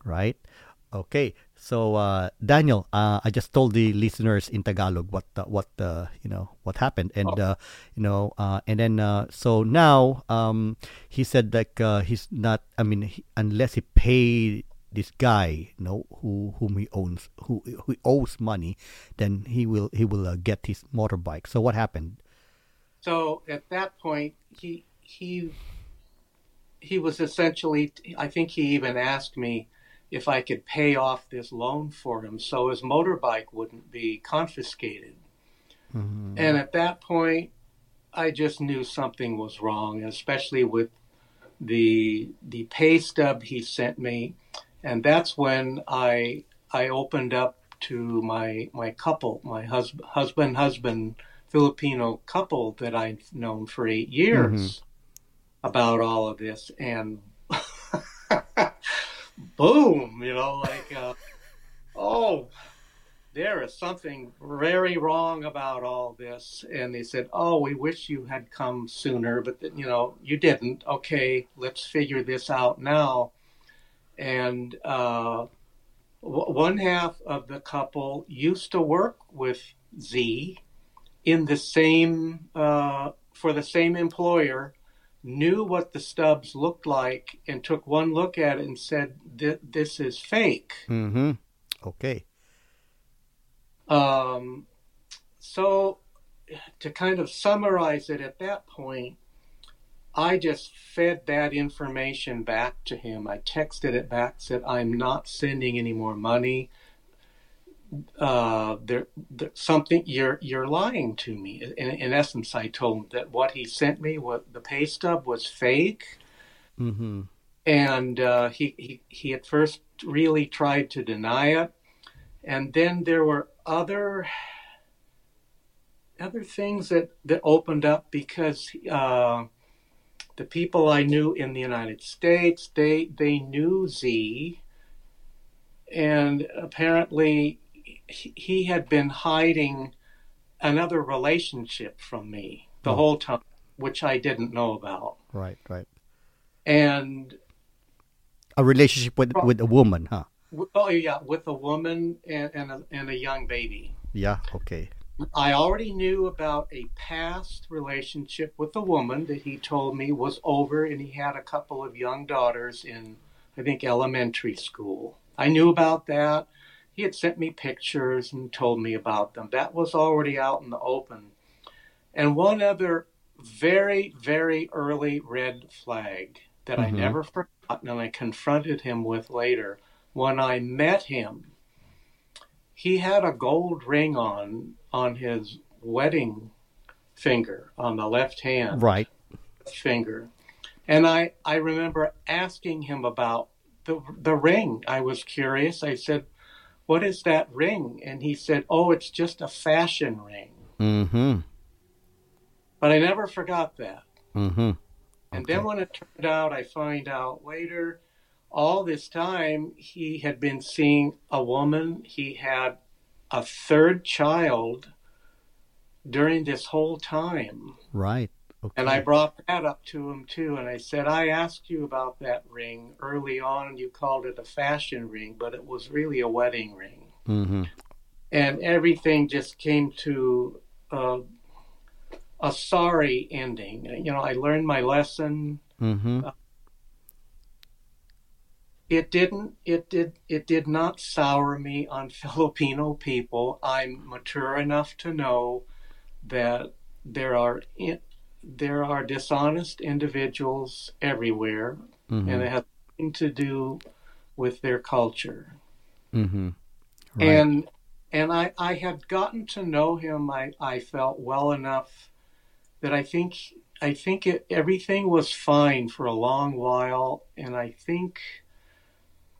right okay So uh, Daniel, uh, I just told the listeners in Tagalog what uh, what uh, you know what happened, and oh. Uh, you know, uh, and then uh, so now um, he said like he's not. I mean, he, unless he pay this guy, you know, who whom he owns, who who owes money, then he will he will get his motorbike. So what happened? So at that point, he he he was essentially. I think he even asked me if I could pay off this loan for him so his motorbike wouldn't be confiscated. Mm-hmm. And at that point, I just knew something was wrong, especially with the the pay stub he sent me, and that's when I I opened up to my my couple, my husband husband husband Filipino couple that I've known for eight years mm-hmm. about all of this, and [LAUGHS] boom, you know, like, uh, oh, there is something very wrong about all this. And they said, oh, we wish you had come sooner, but, you know, you didn't. Okay, let's figure this out now. And uh, w- one half of the couple used to work with Z in the same, uh, for the same employer knew what the stubs looked like and took one look at it and said, "This is fake." Mm-hmm. Okay. Um, so to kind of summarize it at that point, I just fed that information back to him. I texted it back, said, "I'm not sending any more money." uh, there, there, something you're you're lying to me. In, in, essence, I told him that what he sent me, what the pay stub was fake, mm-hmm. and uh, he, he he at first really tried to deny it, and then there were other other things that that opened up because. Uh, the people I knew in the United States, they they knew Z, and apparently he had been hiding another relationship from me the oh. whole time, which I didn't know about. Right, right. And a relationship with with a woman, huh? Oh yeah, with a woman and and a, and a young baby. Yeah. Okay. I already knew about a past relationship with a woman that he told me was over, and he had a couple of young daughters in, I think, elementary school. I knew about that he had sent me pictures and told me about them. That was already out in the open. And one other very, very early red flag that mm-hmm. I never forgot and I confronted him with later. When I met him, he had a gold ring on on his wedding finger on the left hand. Right. Finger. And I, I remember asking him about the the ring. I was curious. I said, "What is that ring?" And he said, "Oh, it's just a fashion ring." Mm-hmm. But I never forgot that. Mm-hmm. And then when it turned out, I find out later, all this time he had been seeing a woman. He had a third child during this whole time. Right. Okay. And I brought that up to him too. And I said, I asked you about that ring early on. You called it a fashion ring, but it was really a wedding ring. Mm-hmm. And everything just came to uh, a sorry ending. You know, I learned my lesson. Mm-hmm. It didn't. It did. It did not sour me on [LAUGHS] Filipino people. I'm mature enough to know that there are in, there are dishonest individuals everywhere, Mm-hmm. and it has nothing to do with their culture. Mm-hmm. Right. And and I I had gotten to know him. I I felt well enough that I think I think it, everything was fine for a long while, and I think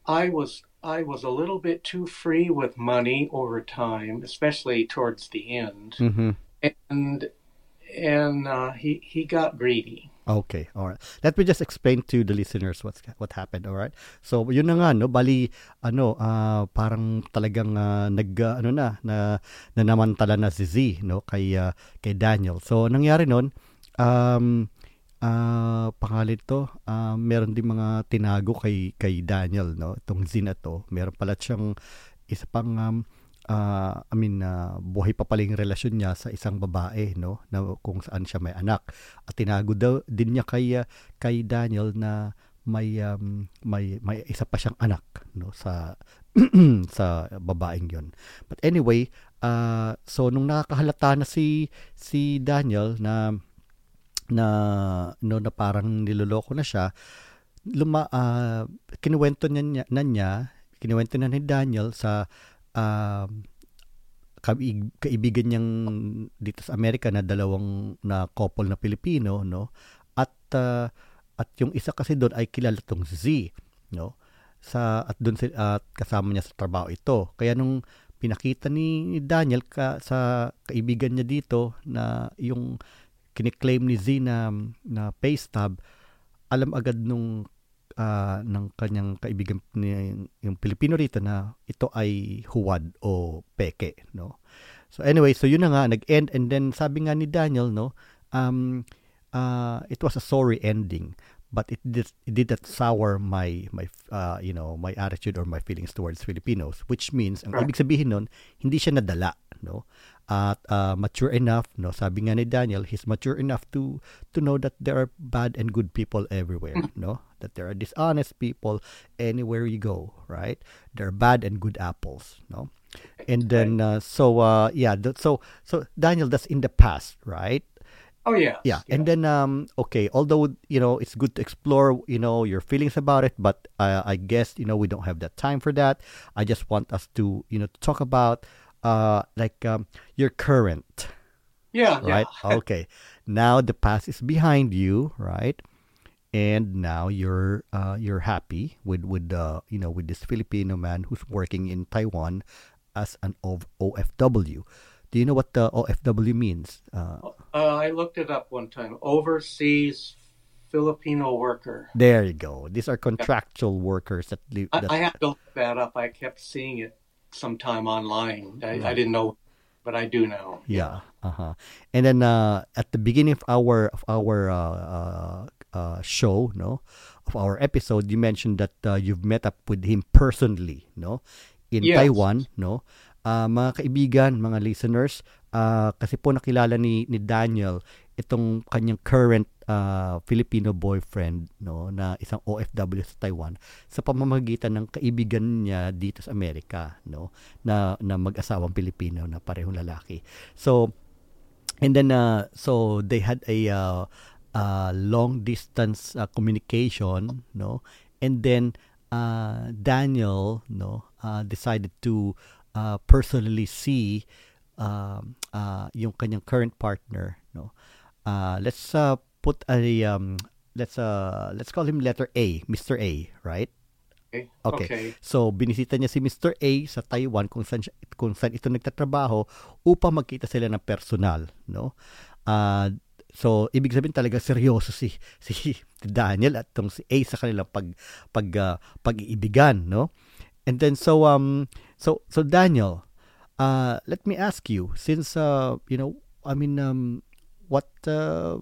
I was I was a little bit too free with money over time, especially towards the end, mm-hmm. and and uh, he he got greedy. Okay, all right. Let me just explain to the listeners what's what happened, all right? So, yun na nga no, bali ano, ah, parang talagang ah, nag ah, ano na na nanamantala na si Z no kay ah, kay Daniel. So, nangyari noon um ah pangalan to, ah, meron din mga tinago kay kay Daniel no, itong Z na to. Meron pala siyang isa pang um, ah, I mean, ah, buhay pa pala yung relasyon niya sa isang babae, no? Na kung saan siya may anak. At tinago daw din niya kay ah, kay Daniel na may um, may may isa pa siyang anak, no? Sa [CLEARS THROAT] sa babaeng 'yon. But anyway, ah, so nung nakakahalata na si si Daniel na na no na parang niloloko na siya, luma ah, kinuwento niya, na niya, kinuwento na ni Daniel sa kaib- kaibigan niyang dito sa Amerika na dalawang na couple na Pilipino no? At ah, at yung isa kasi doon ay kilala tong Z no? Sa at doon si at kasama niya sa trabaho ito. Kaya nung pinakita ni Daniel ka, sa kaibigan niya dito na yung kiniklaim ni Z na, na pay stub alam agad nung ah, ng kanyang kaibigan ni yung Pilipino rito na ito ay huwad o peke no? So anyway so yun na nga nag-end and then sabi nga ni Daniel no um uh, it was a sorry ending but it did it did not sour my my uh, you know my attitude or my feelings towards Filipinos which means ang ibig sabihin nun hindi siya nadala no at uh, mature enough no? Sabi nga ni Daniel he's mature enough to to know that there are bad and good people everywhere no? That there are dishonest people anywhere you go right? There are bad and good apples no? And then uh, so uh, yeah th- so so Daniel that's in the past right? Oh yeah. yeah and then um okay although you know it's good to explore you know your feelings about it but uh, i guess you know we don't have that time for that. I just want us to you know to talk about uh like um your current yeah, right yeah. [LAUGHS] okay now the past is behind you right and now you're uh you're happy with with uh you know with this filipino man who's working in taiwan as an O- ofw do you know what the ofw means uh Uh, I looked it up one time. Overseas Filipino worker. There you go. These are contractual workers that live. I, I had to look that up. I kept seeing it sometime online. I, I didn't know, but I do now. yeah. Uh-huh. And then uh, at the beginning of our of our uh, uh, uh, show, no, of our episode, you mentioned that uh, you've met up with him personally, no, in Yes. Taiwan, no. Ah, mga kaibigan, mga listeners, ah, kasi po nakilala ni ni Daniel itong kanyang current ah, Filipino boyfriend no na isang OFW sa Taiwan sa pamamagitan ng kaibigan niya dito sa Amerika no na na mag-asawang Pilipino na parehong lalaki. So and then uh, so they had a uh, uh, long distance uh, communication no and then uh, Daniel no uh, decided to uh, personally see um, uh, yung kanyang current partner no uh, let's uh, put a um, let's uh, let's call him letter A Mr. A right Okay. Okay. Okay. So, binisita niya si Mr. A sa Taiwan kung saan, siya, kung saan ito nagtatrabaho upang magkita sila ng personal, no? Ah, so, ibig sabihin talaga seryoso si [LAUGHS] si Daniel at tong si A sa kanilang pag pag ah, pag-iibigan, no? And then so um so so Daniel, uh let me ask you since uh you know, I mean um what uh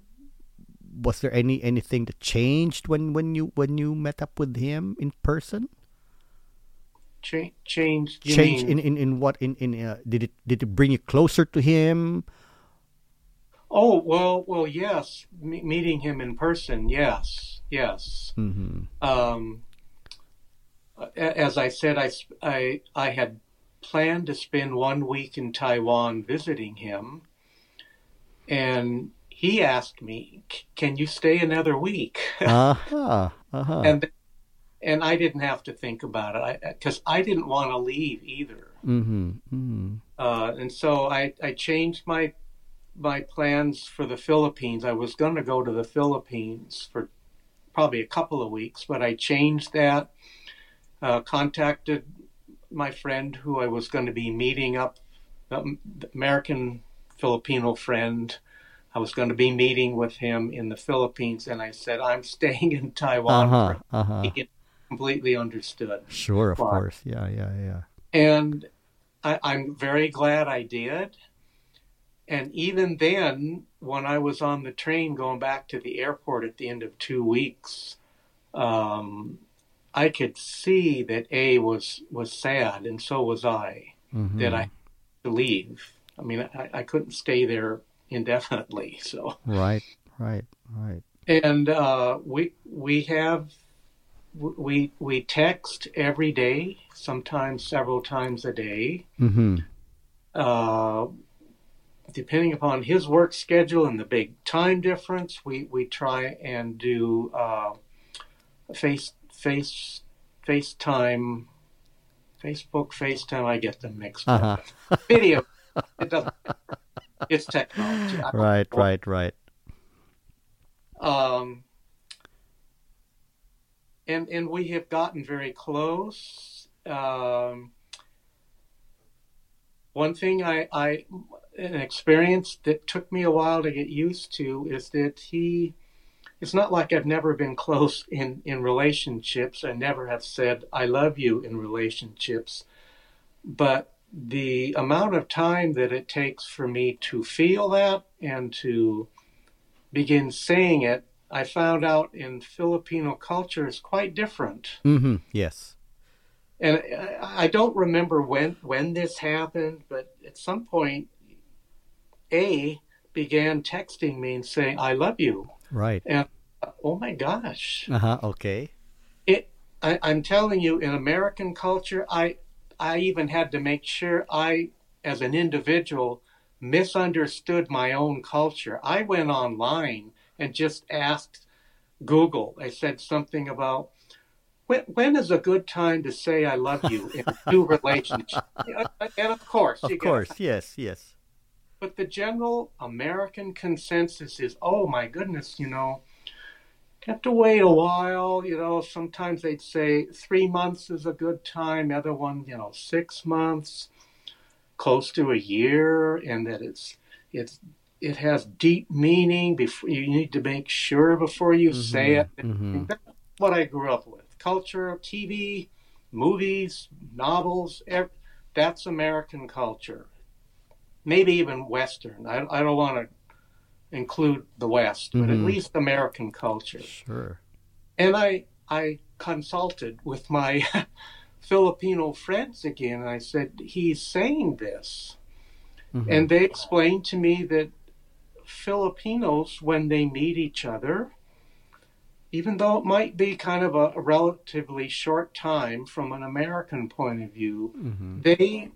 was there any anything that changed when when you when you met up with him in person? Cha- change. Change mean, in in in what in in uh, did it did it bring you closer to him Oh well, well, yes. Me- meeting him in person, yes, yes. mm-hmm. Um, as I said, I, I I had planned to spend one week in Taiwan visiting him, and he asked me, "Can you stay another week?" [LAUGHS] uh-huh uh-huh and and I didn't have to think about it because I, didn't want to leave either. mm-hmm. Mm-hmm. Uh, and so I, I changed my my plans for the Philippines. I was going to go to the Philippines for probably a couple of weeks, but I changed that. Uh, contacted my friend who I was going to be meeting up, the American Filipino friend. I was going to be meeting with him in the Philippines, and I said I'm staying in Taiwan. uh-huh uh-huh He completely understood. sure of Why? course yeah yeah yeah And I, I'm very glad I did. And even then, when I was on the train going back to the airport at the end of two weeks, um, I could see that A was was sad, and so was I mm-hmm. that I had to leave. I mean, I, I couldn't stay there indefinitely. [LAUGHS] So, right right right and uh, we we have we we text every day, sometimes several times a day. mm-hmm. uh, depending upon his work schedule and the big time difference, we, we try and do uh, face face FaceTime, Facebook FaceTime. I get them mixed uh-huh up. [LAUGHS] Video. It doesn't. matter. It's technology. Right know. right right Um, and and we have gotten very close. Um, one thing I, I an experience that took me a while to get used to is that he it's not like I've never been close in, in relationships. I never have said I love you in relationships. But the amount of time that it takes for me to feel that and to begin saying it, I found out in Filipino culture is quite different. mm-hmm. yes And I, I don't remember when when this happened, but at some point, A began texting me and saying, "I love you." Right And oh my gosh, uh-huh okay it! I, I'm telling you, in American culture, I I even had to make sure I, as an individual, misunderstood my own culture. I went online and just asked Google. I said something about when, when is a good time to say I love you in a new [LAUGHS] relationship? And of course, of course yes yes but the general American consensus is, oh my goodness, you know, have to wait a while. You know, sometimes they'd say three months is a good time. Other one, you know, six months, close to a year, and that it's it's it has deep meaning. Before you need to make sure before you say it. mhm. That's what I grew up with: culture, TV, movies, novels. ev- That's American culture. Maybe even Western. I, I don't want to include the West, but at Mhm. least American culture. sure And I I consulted with my [LAUGHS] Filipino friends again, and I said, "He's saying this," Mhm. and they explained to me that Filipinos, when they meet each other, even though it might be kind of a, a relatively short time from an American point of view, Mhm. they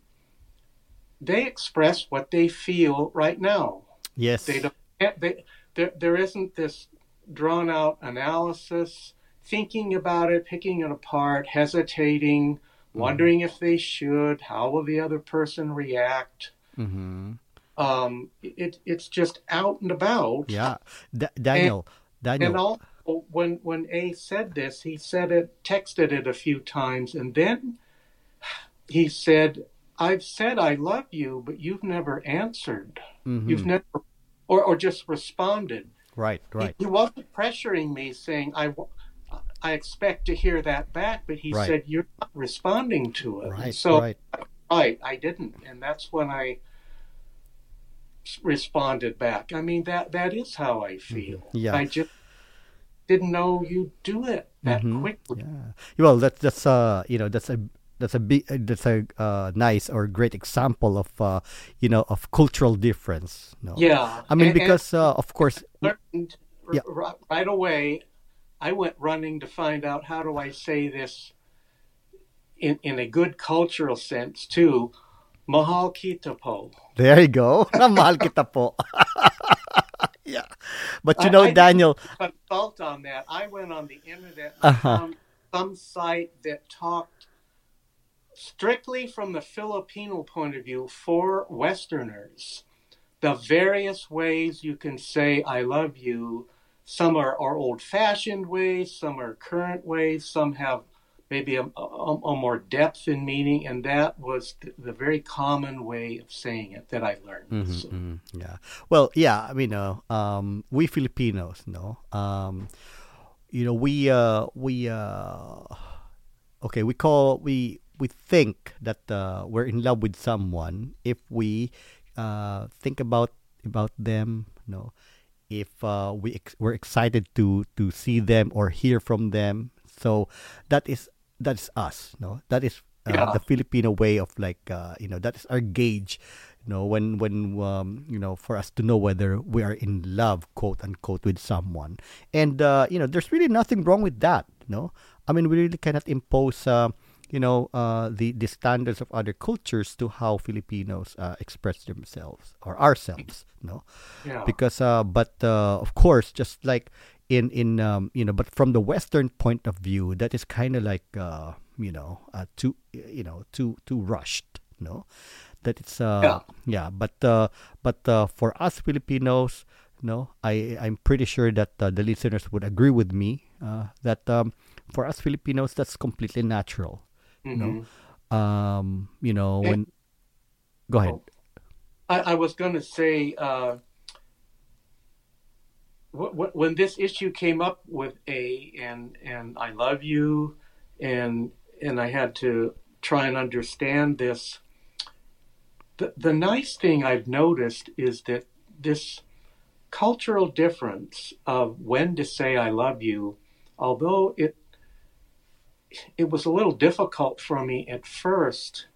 they express what they feel right now. yes They don't. They, there, there isn't this drawn out analysis, thinking about it, picking it apart, hesitating, wondering if they should. How will the other person react? mm-hmm. Um, it, it's just out and about. yeah Da- Daniel Daniel And all when when A said this, he said it, texted it a few times, and then he said, "I've said I love you, but you've never answered. Mhm. You've never, or or just responded." Right, right. He, he wasn't pressuring me, saying, "I." I expect to hear that back, but he Right. said you're not responding to it. Right, so right. right, I didn't, and that's when I responded back. I mean that that is how I feel. Mm-hmm. Yeah. I just didn't know you'd do it that Mhm. quickly. Yeah. Well, that's that's uh you know that's a that's a big that's a uh, nice or great example of uh you know of cultural difference. No. Yeah. I mean and- and because uh, of course learned Yeah. r- right away. I went running to find out how do I say this in in a good cultural sense too. Mahal kita po. there you go. [LAUGHS] Mahal kita po. [LAUGHS] yeah. But you I- know I didn't Daniel, consult on that. I went on the internet Uh-huh. found some site that talked strictly from the Filipino point of view for Westerners. The various ways you can say I love you. Some are, are old fashioned ways, some are current ways, some have maybe a, a, a more depth in meaning, and that was the, the very common way of saying it that I learned. Mhm, So- mhm, yeah. Well, yeah. I mean, uh, um, we Filipinos, no. Um, you know, we uh, we uh, okay. We call we we think that uh, we're in love with someone if we uh, think about about them, no. If uh, we ex- we're excited to to see them or hear from them, so that is that's us, no. That is uh, Yeah. the Filipino way of like uh, you know that is our gauge you know when when um, you know for us to know whether we are in love quote unquote with someone and uh, you know there's really nothing wrong with that you no i mean we really cannot impose uh, you know uh, the the standards of other cultures to how filipinos uh, express themselves or ourselves no yeah. because uh but uh, of course just like in in um you know but from the western point of view that is kind of like uh you know uh too you know too too rushed no that it's uh Yeah. yeah but uh but uh for us filipinos no i i'm pretty sure that uh, the listeners would agree with me uh that um for us filipinos that's completely natural Mhm. um you know Eh, when go ahead I, I was going to say, uh, wh- wh- when this issue came up with A and and I love you, and and I had to try and understand this. The the nice thing I've noticed is that this cultural difference of when to say I love you, although it it was a little difficult for me at first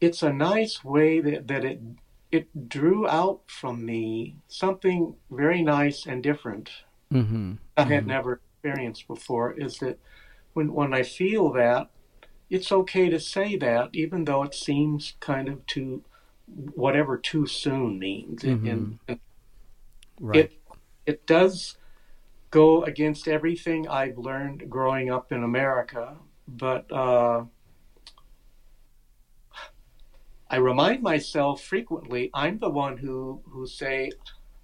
it's a nice way that, that it it drew out from me something very nice and different mm-hmm. I had never experienced before is that when when I feel that it's okay to say that even though it seems kind of too whatever too soon means Mhm. and, and right it it does go against everything I've learned growing up in America, but uh, I remind myself frequently I'm the one who who say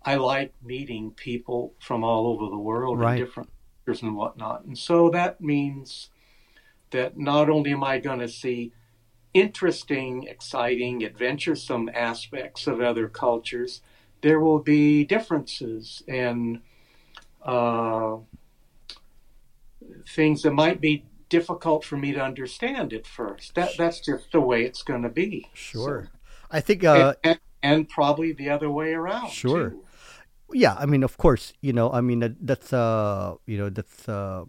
I like meeting people from all over the world Right. and different cultures and whatnot, and so that means that not only am I going to see interesting, exciting, adventuresome aspects of other cultures, there will be differences and uh, things that might be difficult for me to understand at first. That that's just the way it's going to be. sure So- i think uh and, and, and probably the other way around. Sure. too. yeah i mean of course you know i mean that's uh you know that's uh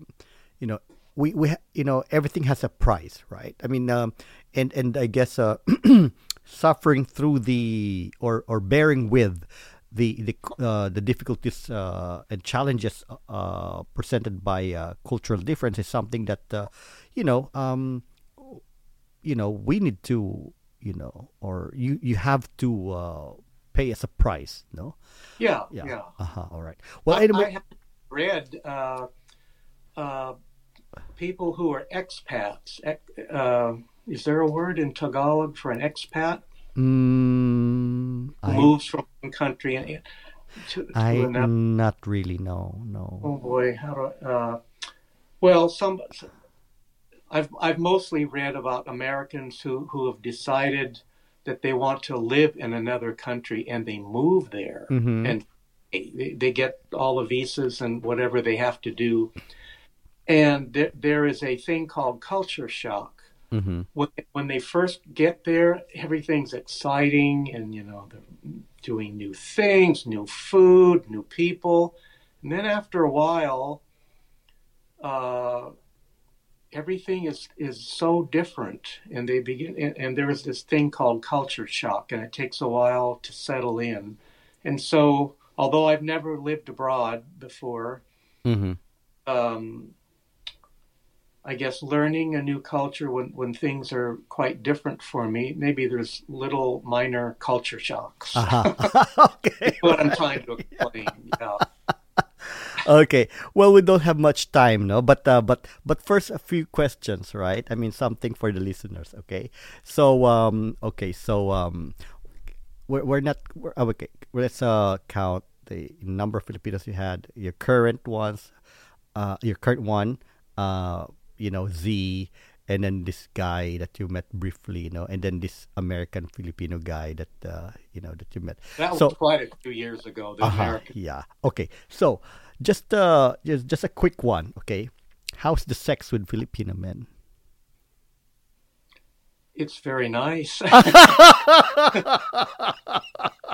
you know we we ha- you know everything has a price right i mean um and and i guess uh [CLEARS THROAT] suffering through the or or bearing with the the uh, the difficulties uh, and challenges uh, presented by uh, cultural difference is something that uh, you know um you know we need to you know or you you have to uh, pay as a price no Yeah. yeah. Yeah. Uh-huh. All right. Well, I, anyway. I have read uh, uh, people who are expats. Uh, is there a word in Tagalog for an expat? Mm, who I, moves from one country and to, to I another? not really know. No. Oh boy, how do I, uh, well, some I've I've mostly read about Americans who who have decided that they want to live in another country and they move there Mhm. and they, they get all the visas and whatever they have to do, and there, there is a thing called culture shock. Mhm. When, when they first get there, everything's exciting, and you know they're doing new things, new food, new people, and then after a while, uh, everything is is so different, and they begin. And, and there is this thing called culture shock, and it takes a while to settle in. And so, although I've never lived abroad before, Mhm. um, I guess learning a new culture when, when things are quite different for me, maybe there's little minor culture shocks. Aha. [LAUGHS] [LAUGHS] okay. what I'm trying to explain. Yeah. okay. Well, we don't have much time, no. But uh, but but first, a few questions, right? I mean, something for the listeners. Okay. So um, okay. So um, we're we're not. We're, oh, okay. Let's uh count the number of Filipinos you had. Your current ones. Uh, your current one. Uh, you know Z. And then this guy that you met briefly, you know, and then this American Filipino guy that uh, you know that you met. That was So- quite a few years ago. The Uh-huh, American. Yeah. Okay. So, just uh, just just a quick one. Okay. How's the sex with Filipino men? It's very nice. [LAUGHS]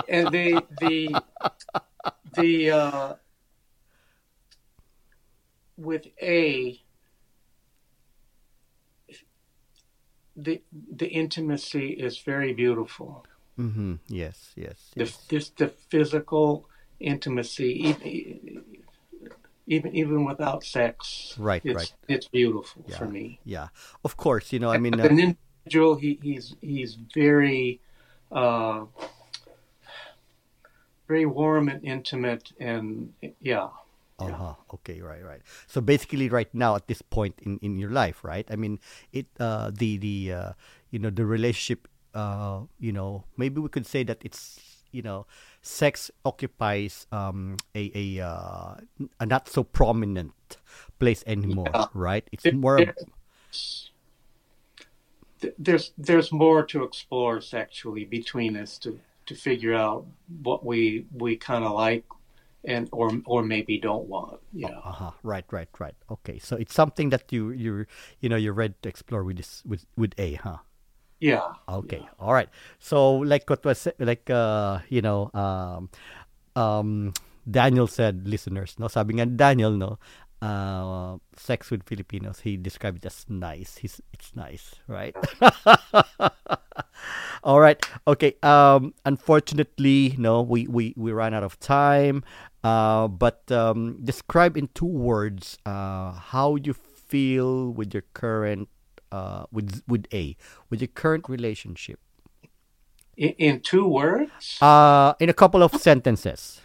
and the the the uh, with A the the intimacy is very beautiful. Mm-hmm. Yes. Yes. The yes. just the physical intimacy, even even even without sex. Right, It's, right. It's beautiful Yeah. for me. Yeah. Of course. You know. I mean. As Uh, an individual, he, he's he's very uh, very warm and intimate, and yeah, uh-huh. Okay. Right. Right. So basically, right now at this point in in your life, right? I mean, it. Uh, the the uh, you know the relationship. Uh, you know, maybe we could say that it's you know, sex occupies um a a uh, a not so prominent place anymore, Yeah. right? It's There- more. there's- there's there's more to explore sexually between us to to figure out what we we kind of like and or or maybe don't want. Yeah. Uh-huh. Right, right, right. Okay. So it's something that you you you know you're ready to explore with this with with A, huh? Yeah. Okay. All right. So like what was like uh you know um um Daniel said listeners no sabi nga Daniel no uh sex with Filipinos he described it as nice. He's it's nice, right? [LAUGHS] All right. Okay. Um unfortunately no we we we ran out of time. Uh but um describe in two words uh how you feel with your current uh with with A with your current relationship In, in two words. uh in a couple of sentences.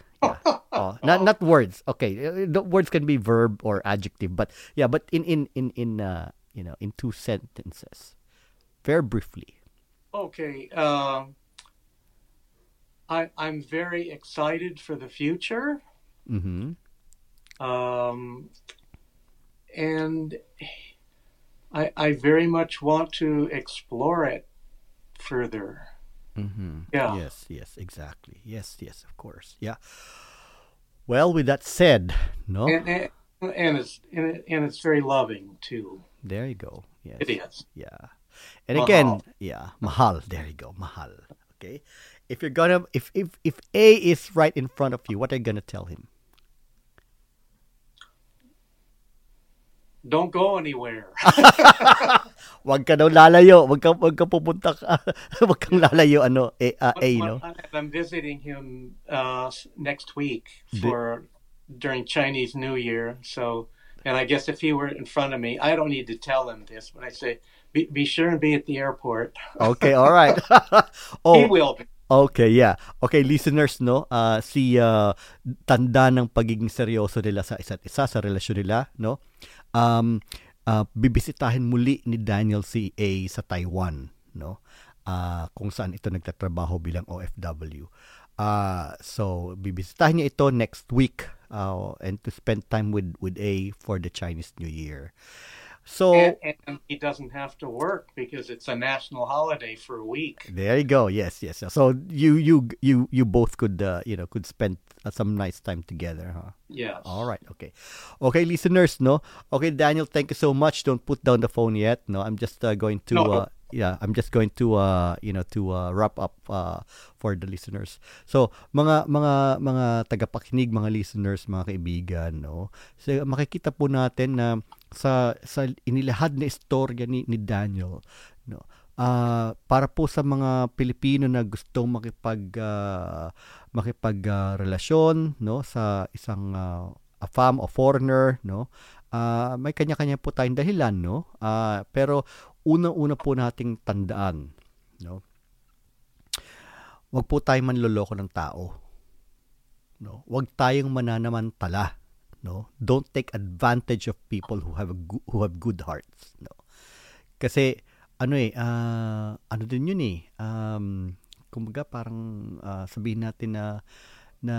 Oh, not not words okay uh, the words can be verb or adjective but yeah but in in in in uh you know in two sentences very briefly Okay. Um, I I'm very excited for the future. mhm um, and I, I very much want to explore it further. Mhm Yeah. yes yes exactly yes yes of course yeah well with that said no And, and, and it's and, it, and it's very loving too. there you go yes It is. Yeah. And again, yeah, mahal. There you go, mahal. Okay. If you're gonna, if if if A is right in front of you, what are you gonna tell him? Don't go anywhere. [LAUGHS] Wag ka daw lalayo. Wag ka, wag ka pupunta ka. [LAUGHS] wag kang lalayo, ano, A, ah, A, no? I'm visiting him uh, next week for during Chinese New Year. So, and I guess if he were in front of me, I don't need to tell him this, but I say, be, be sure and be at the airport. [LAUGHS] Okay, all right. He oh, will be. okay, yeah. Okay, listeners, no? Uh, si uh, tanda ng pagiging seryoso nila sa isa't isa, sa relasyon nila, no? Um, uh, bibisitahin muli ni Daniel si A sa Taiwan, no? Ah, kung saan ito nagtatrabaho bilang OFW. Uh, so, bibisitahin niya ito next week uh, and to spend time with, with A for the Chinese New Year. So and, and, he doesn't have to work because it's a national holiday for a week. There you go. Yes, yes. So you you you you both could uh, you know could spend uh, some nice time together, huh? Yes. All right. Okay. Okay, listeners. No. Okay, Daniel. Thank you so much. Don't put down the phone yet. No, I'm just uh, going to. No. Uh, yeah, I'm just going to uh, you know to uh, wrap up uh, for the listeners. So, mga mga mga tagapakinig, mga listeners, mga kaibigan, no. So, makikita po natin na sa sa inilahad na istorya ni, ni Daniel, no. Uh, para po sa mga Pilipino na gustong makipag uh, makipag uh, no sa isang uh, a fam o foreigner no uh, may kanya-kanya po tayong dahilan no uh, pero unang-una po nating tandaan, no? Huwag po tayong manloloko ng tao. No? Huwag tayong mananamantala, no? Don't take advantage of people who have a go- who have good hearts, no? Kasi ano eh, uh, ano din yun eh. Um, kumbaga parang uh, sabihin natin na na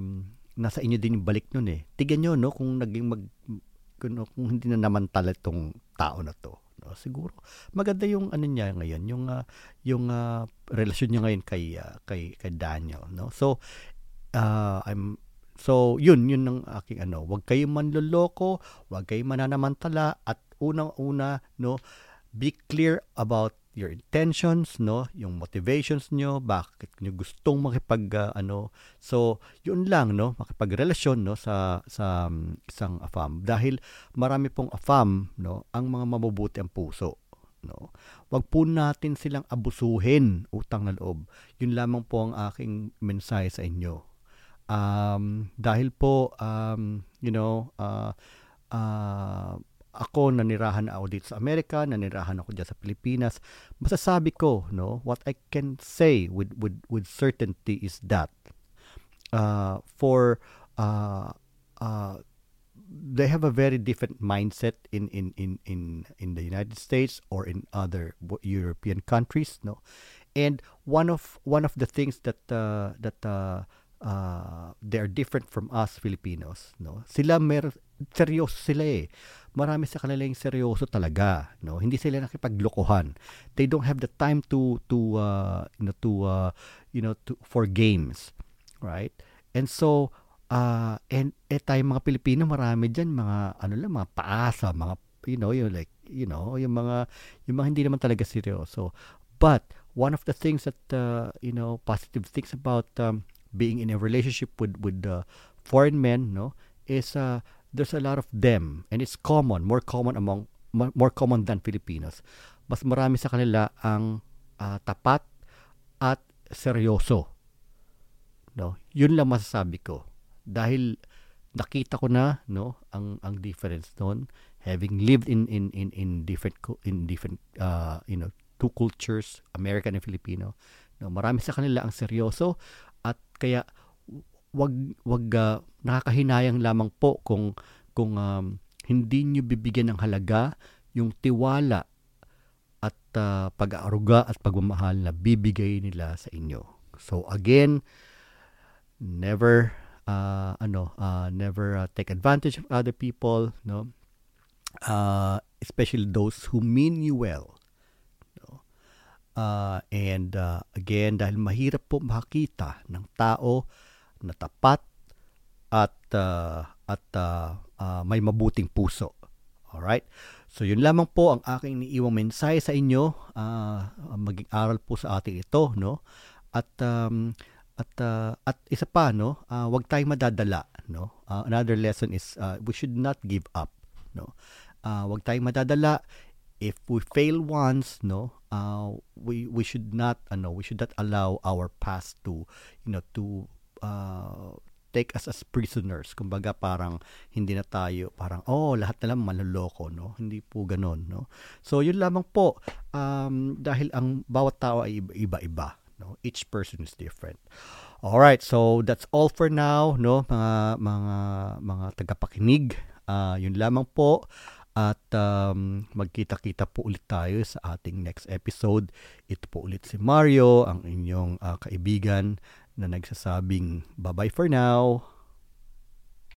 um, nasa inyo din yung balik nun eh. Tignan nyo, no, kung naging mag, kung, kung hindi na naman tala itong tao na to no siguro. Maganda yung ano niya ngayon yung uh, yung uh, relasyon niya ngayon kay uh, kay kay Daniel no? So uh, I'm so yun yun ng aking ano wag kayong manloloko wag kayong mananamantala at unang-una no be clear about your intentions, no? Yung motivations nyo, bakit nyo gustong makipag uh, ano. So, yun lang, no? Makipagrelasyon, no sa sa um, isang afam dahil marami pong afam, no, ang mga mabubuti ang puso, no. Wag po natin silang abusuhin, utang na loob. Yun lamang po ang aking mensahe sa inyo. Um, dahil po um, you know, uh, uh, ako nanirahan na ako dito sa Amerika, nanirahan ako diyan sa Pilipinas, masasabi ko, no, what I can say with with with certainty is that uh, for uh, uh, they have a very different mindset in in in in in the United States or in other European countries, no, and one of one of the things that uh, that uh, uh, they are different from us Filipinos, no? Sila mer seryoso sila eh marami sa kanila yung seryoso talaga, no? Hindi sila nakipaglokohan. They don't have the time to to uh, you know to uh, you know to for games, right? And so uh, and eh tayo mga Pilipino marami diyan mga ano lang mga paasa, mga you know, yung like you know, yung mga yung mga hindi naman talaga seryoso. But one of the things that uh, you know, positive things about um, being in a relationship with with uh, foreign men, no, is uh, there's a lot of them and it's common, more common among more common than Filipinos. Mas marami sa kanila ang uh, tapat at seryoso. No, yun lang masasabi ko. Dahil nakita ko na no ang ang difference noon having lived in in in in different in different uh, you know two cultures American and Filipino no marami sa kanila ang seryoso at kaya wag wag uh, nakakahinayang lamang po kung kung um, hindi niyo bibigyan ng halaga yung tiwala at uh, pag-aaruga at pagmamahal na bibigay nila sa inyo. So again, never uh, ano uh, never uh, take advantage of other people, no? Uh, especially those who mean you well. No? Uh, and uh, again, dahil mahirap po makita ng tao na tapat at uh, at uh, uh, may mabuting puso. All right? So yun lamang po ang aking iniiwang mensahe sa inyo. Uh, maging aral po sa atin ito, no? At um, at uh, at isa pa, no? Uh, wag tayong madadala, no? Uh, another lesson is uh, we should not give up, no? Uh, wag tayong madadala if we fail once, no? Uh, we we should not ano, we should not allow our past to, you know, to uh, take us as prisoners. Kumbaga parang hindi na tayo parang oh lahat na lang manloloko no. Hindi po ganoon no. So yun lamang po um, dahil ang bawat tao ay iba-iba no. Each person is different. All right, so that's all for now no mga mga mga tagapakinig. Uh, yun lamang po at um, magkita-kita po ulit tayo sa ating next episode. Ito po ulit si Mario, ang inyong uh, kaibigan na nagsasabing bye-bye for now.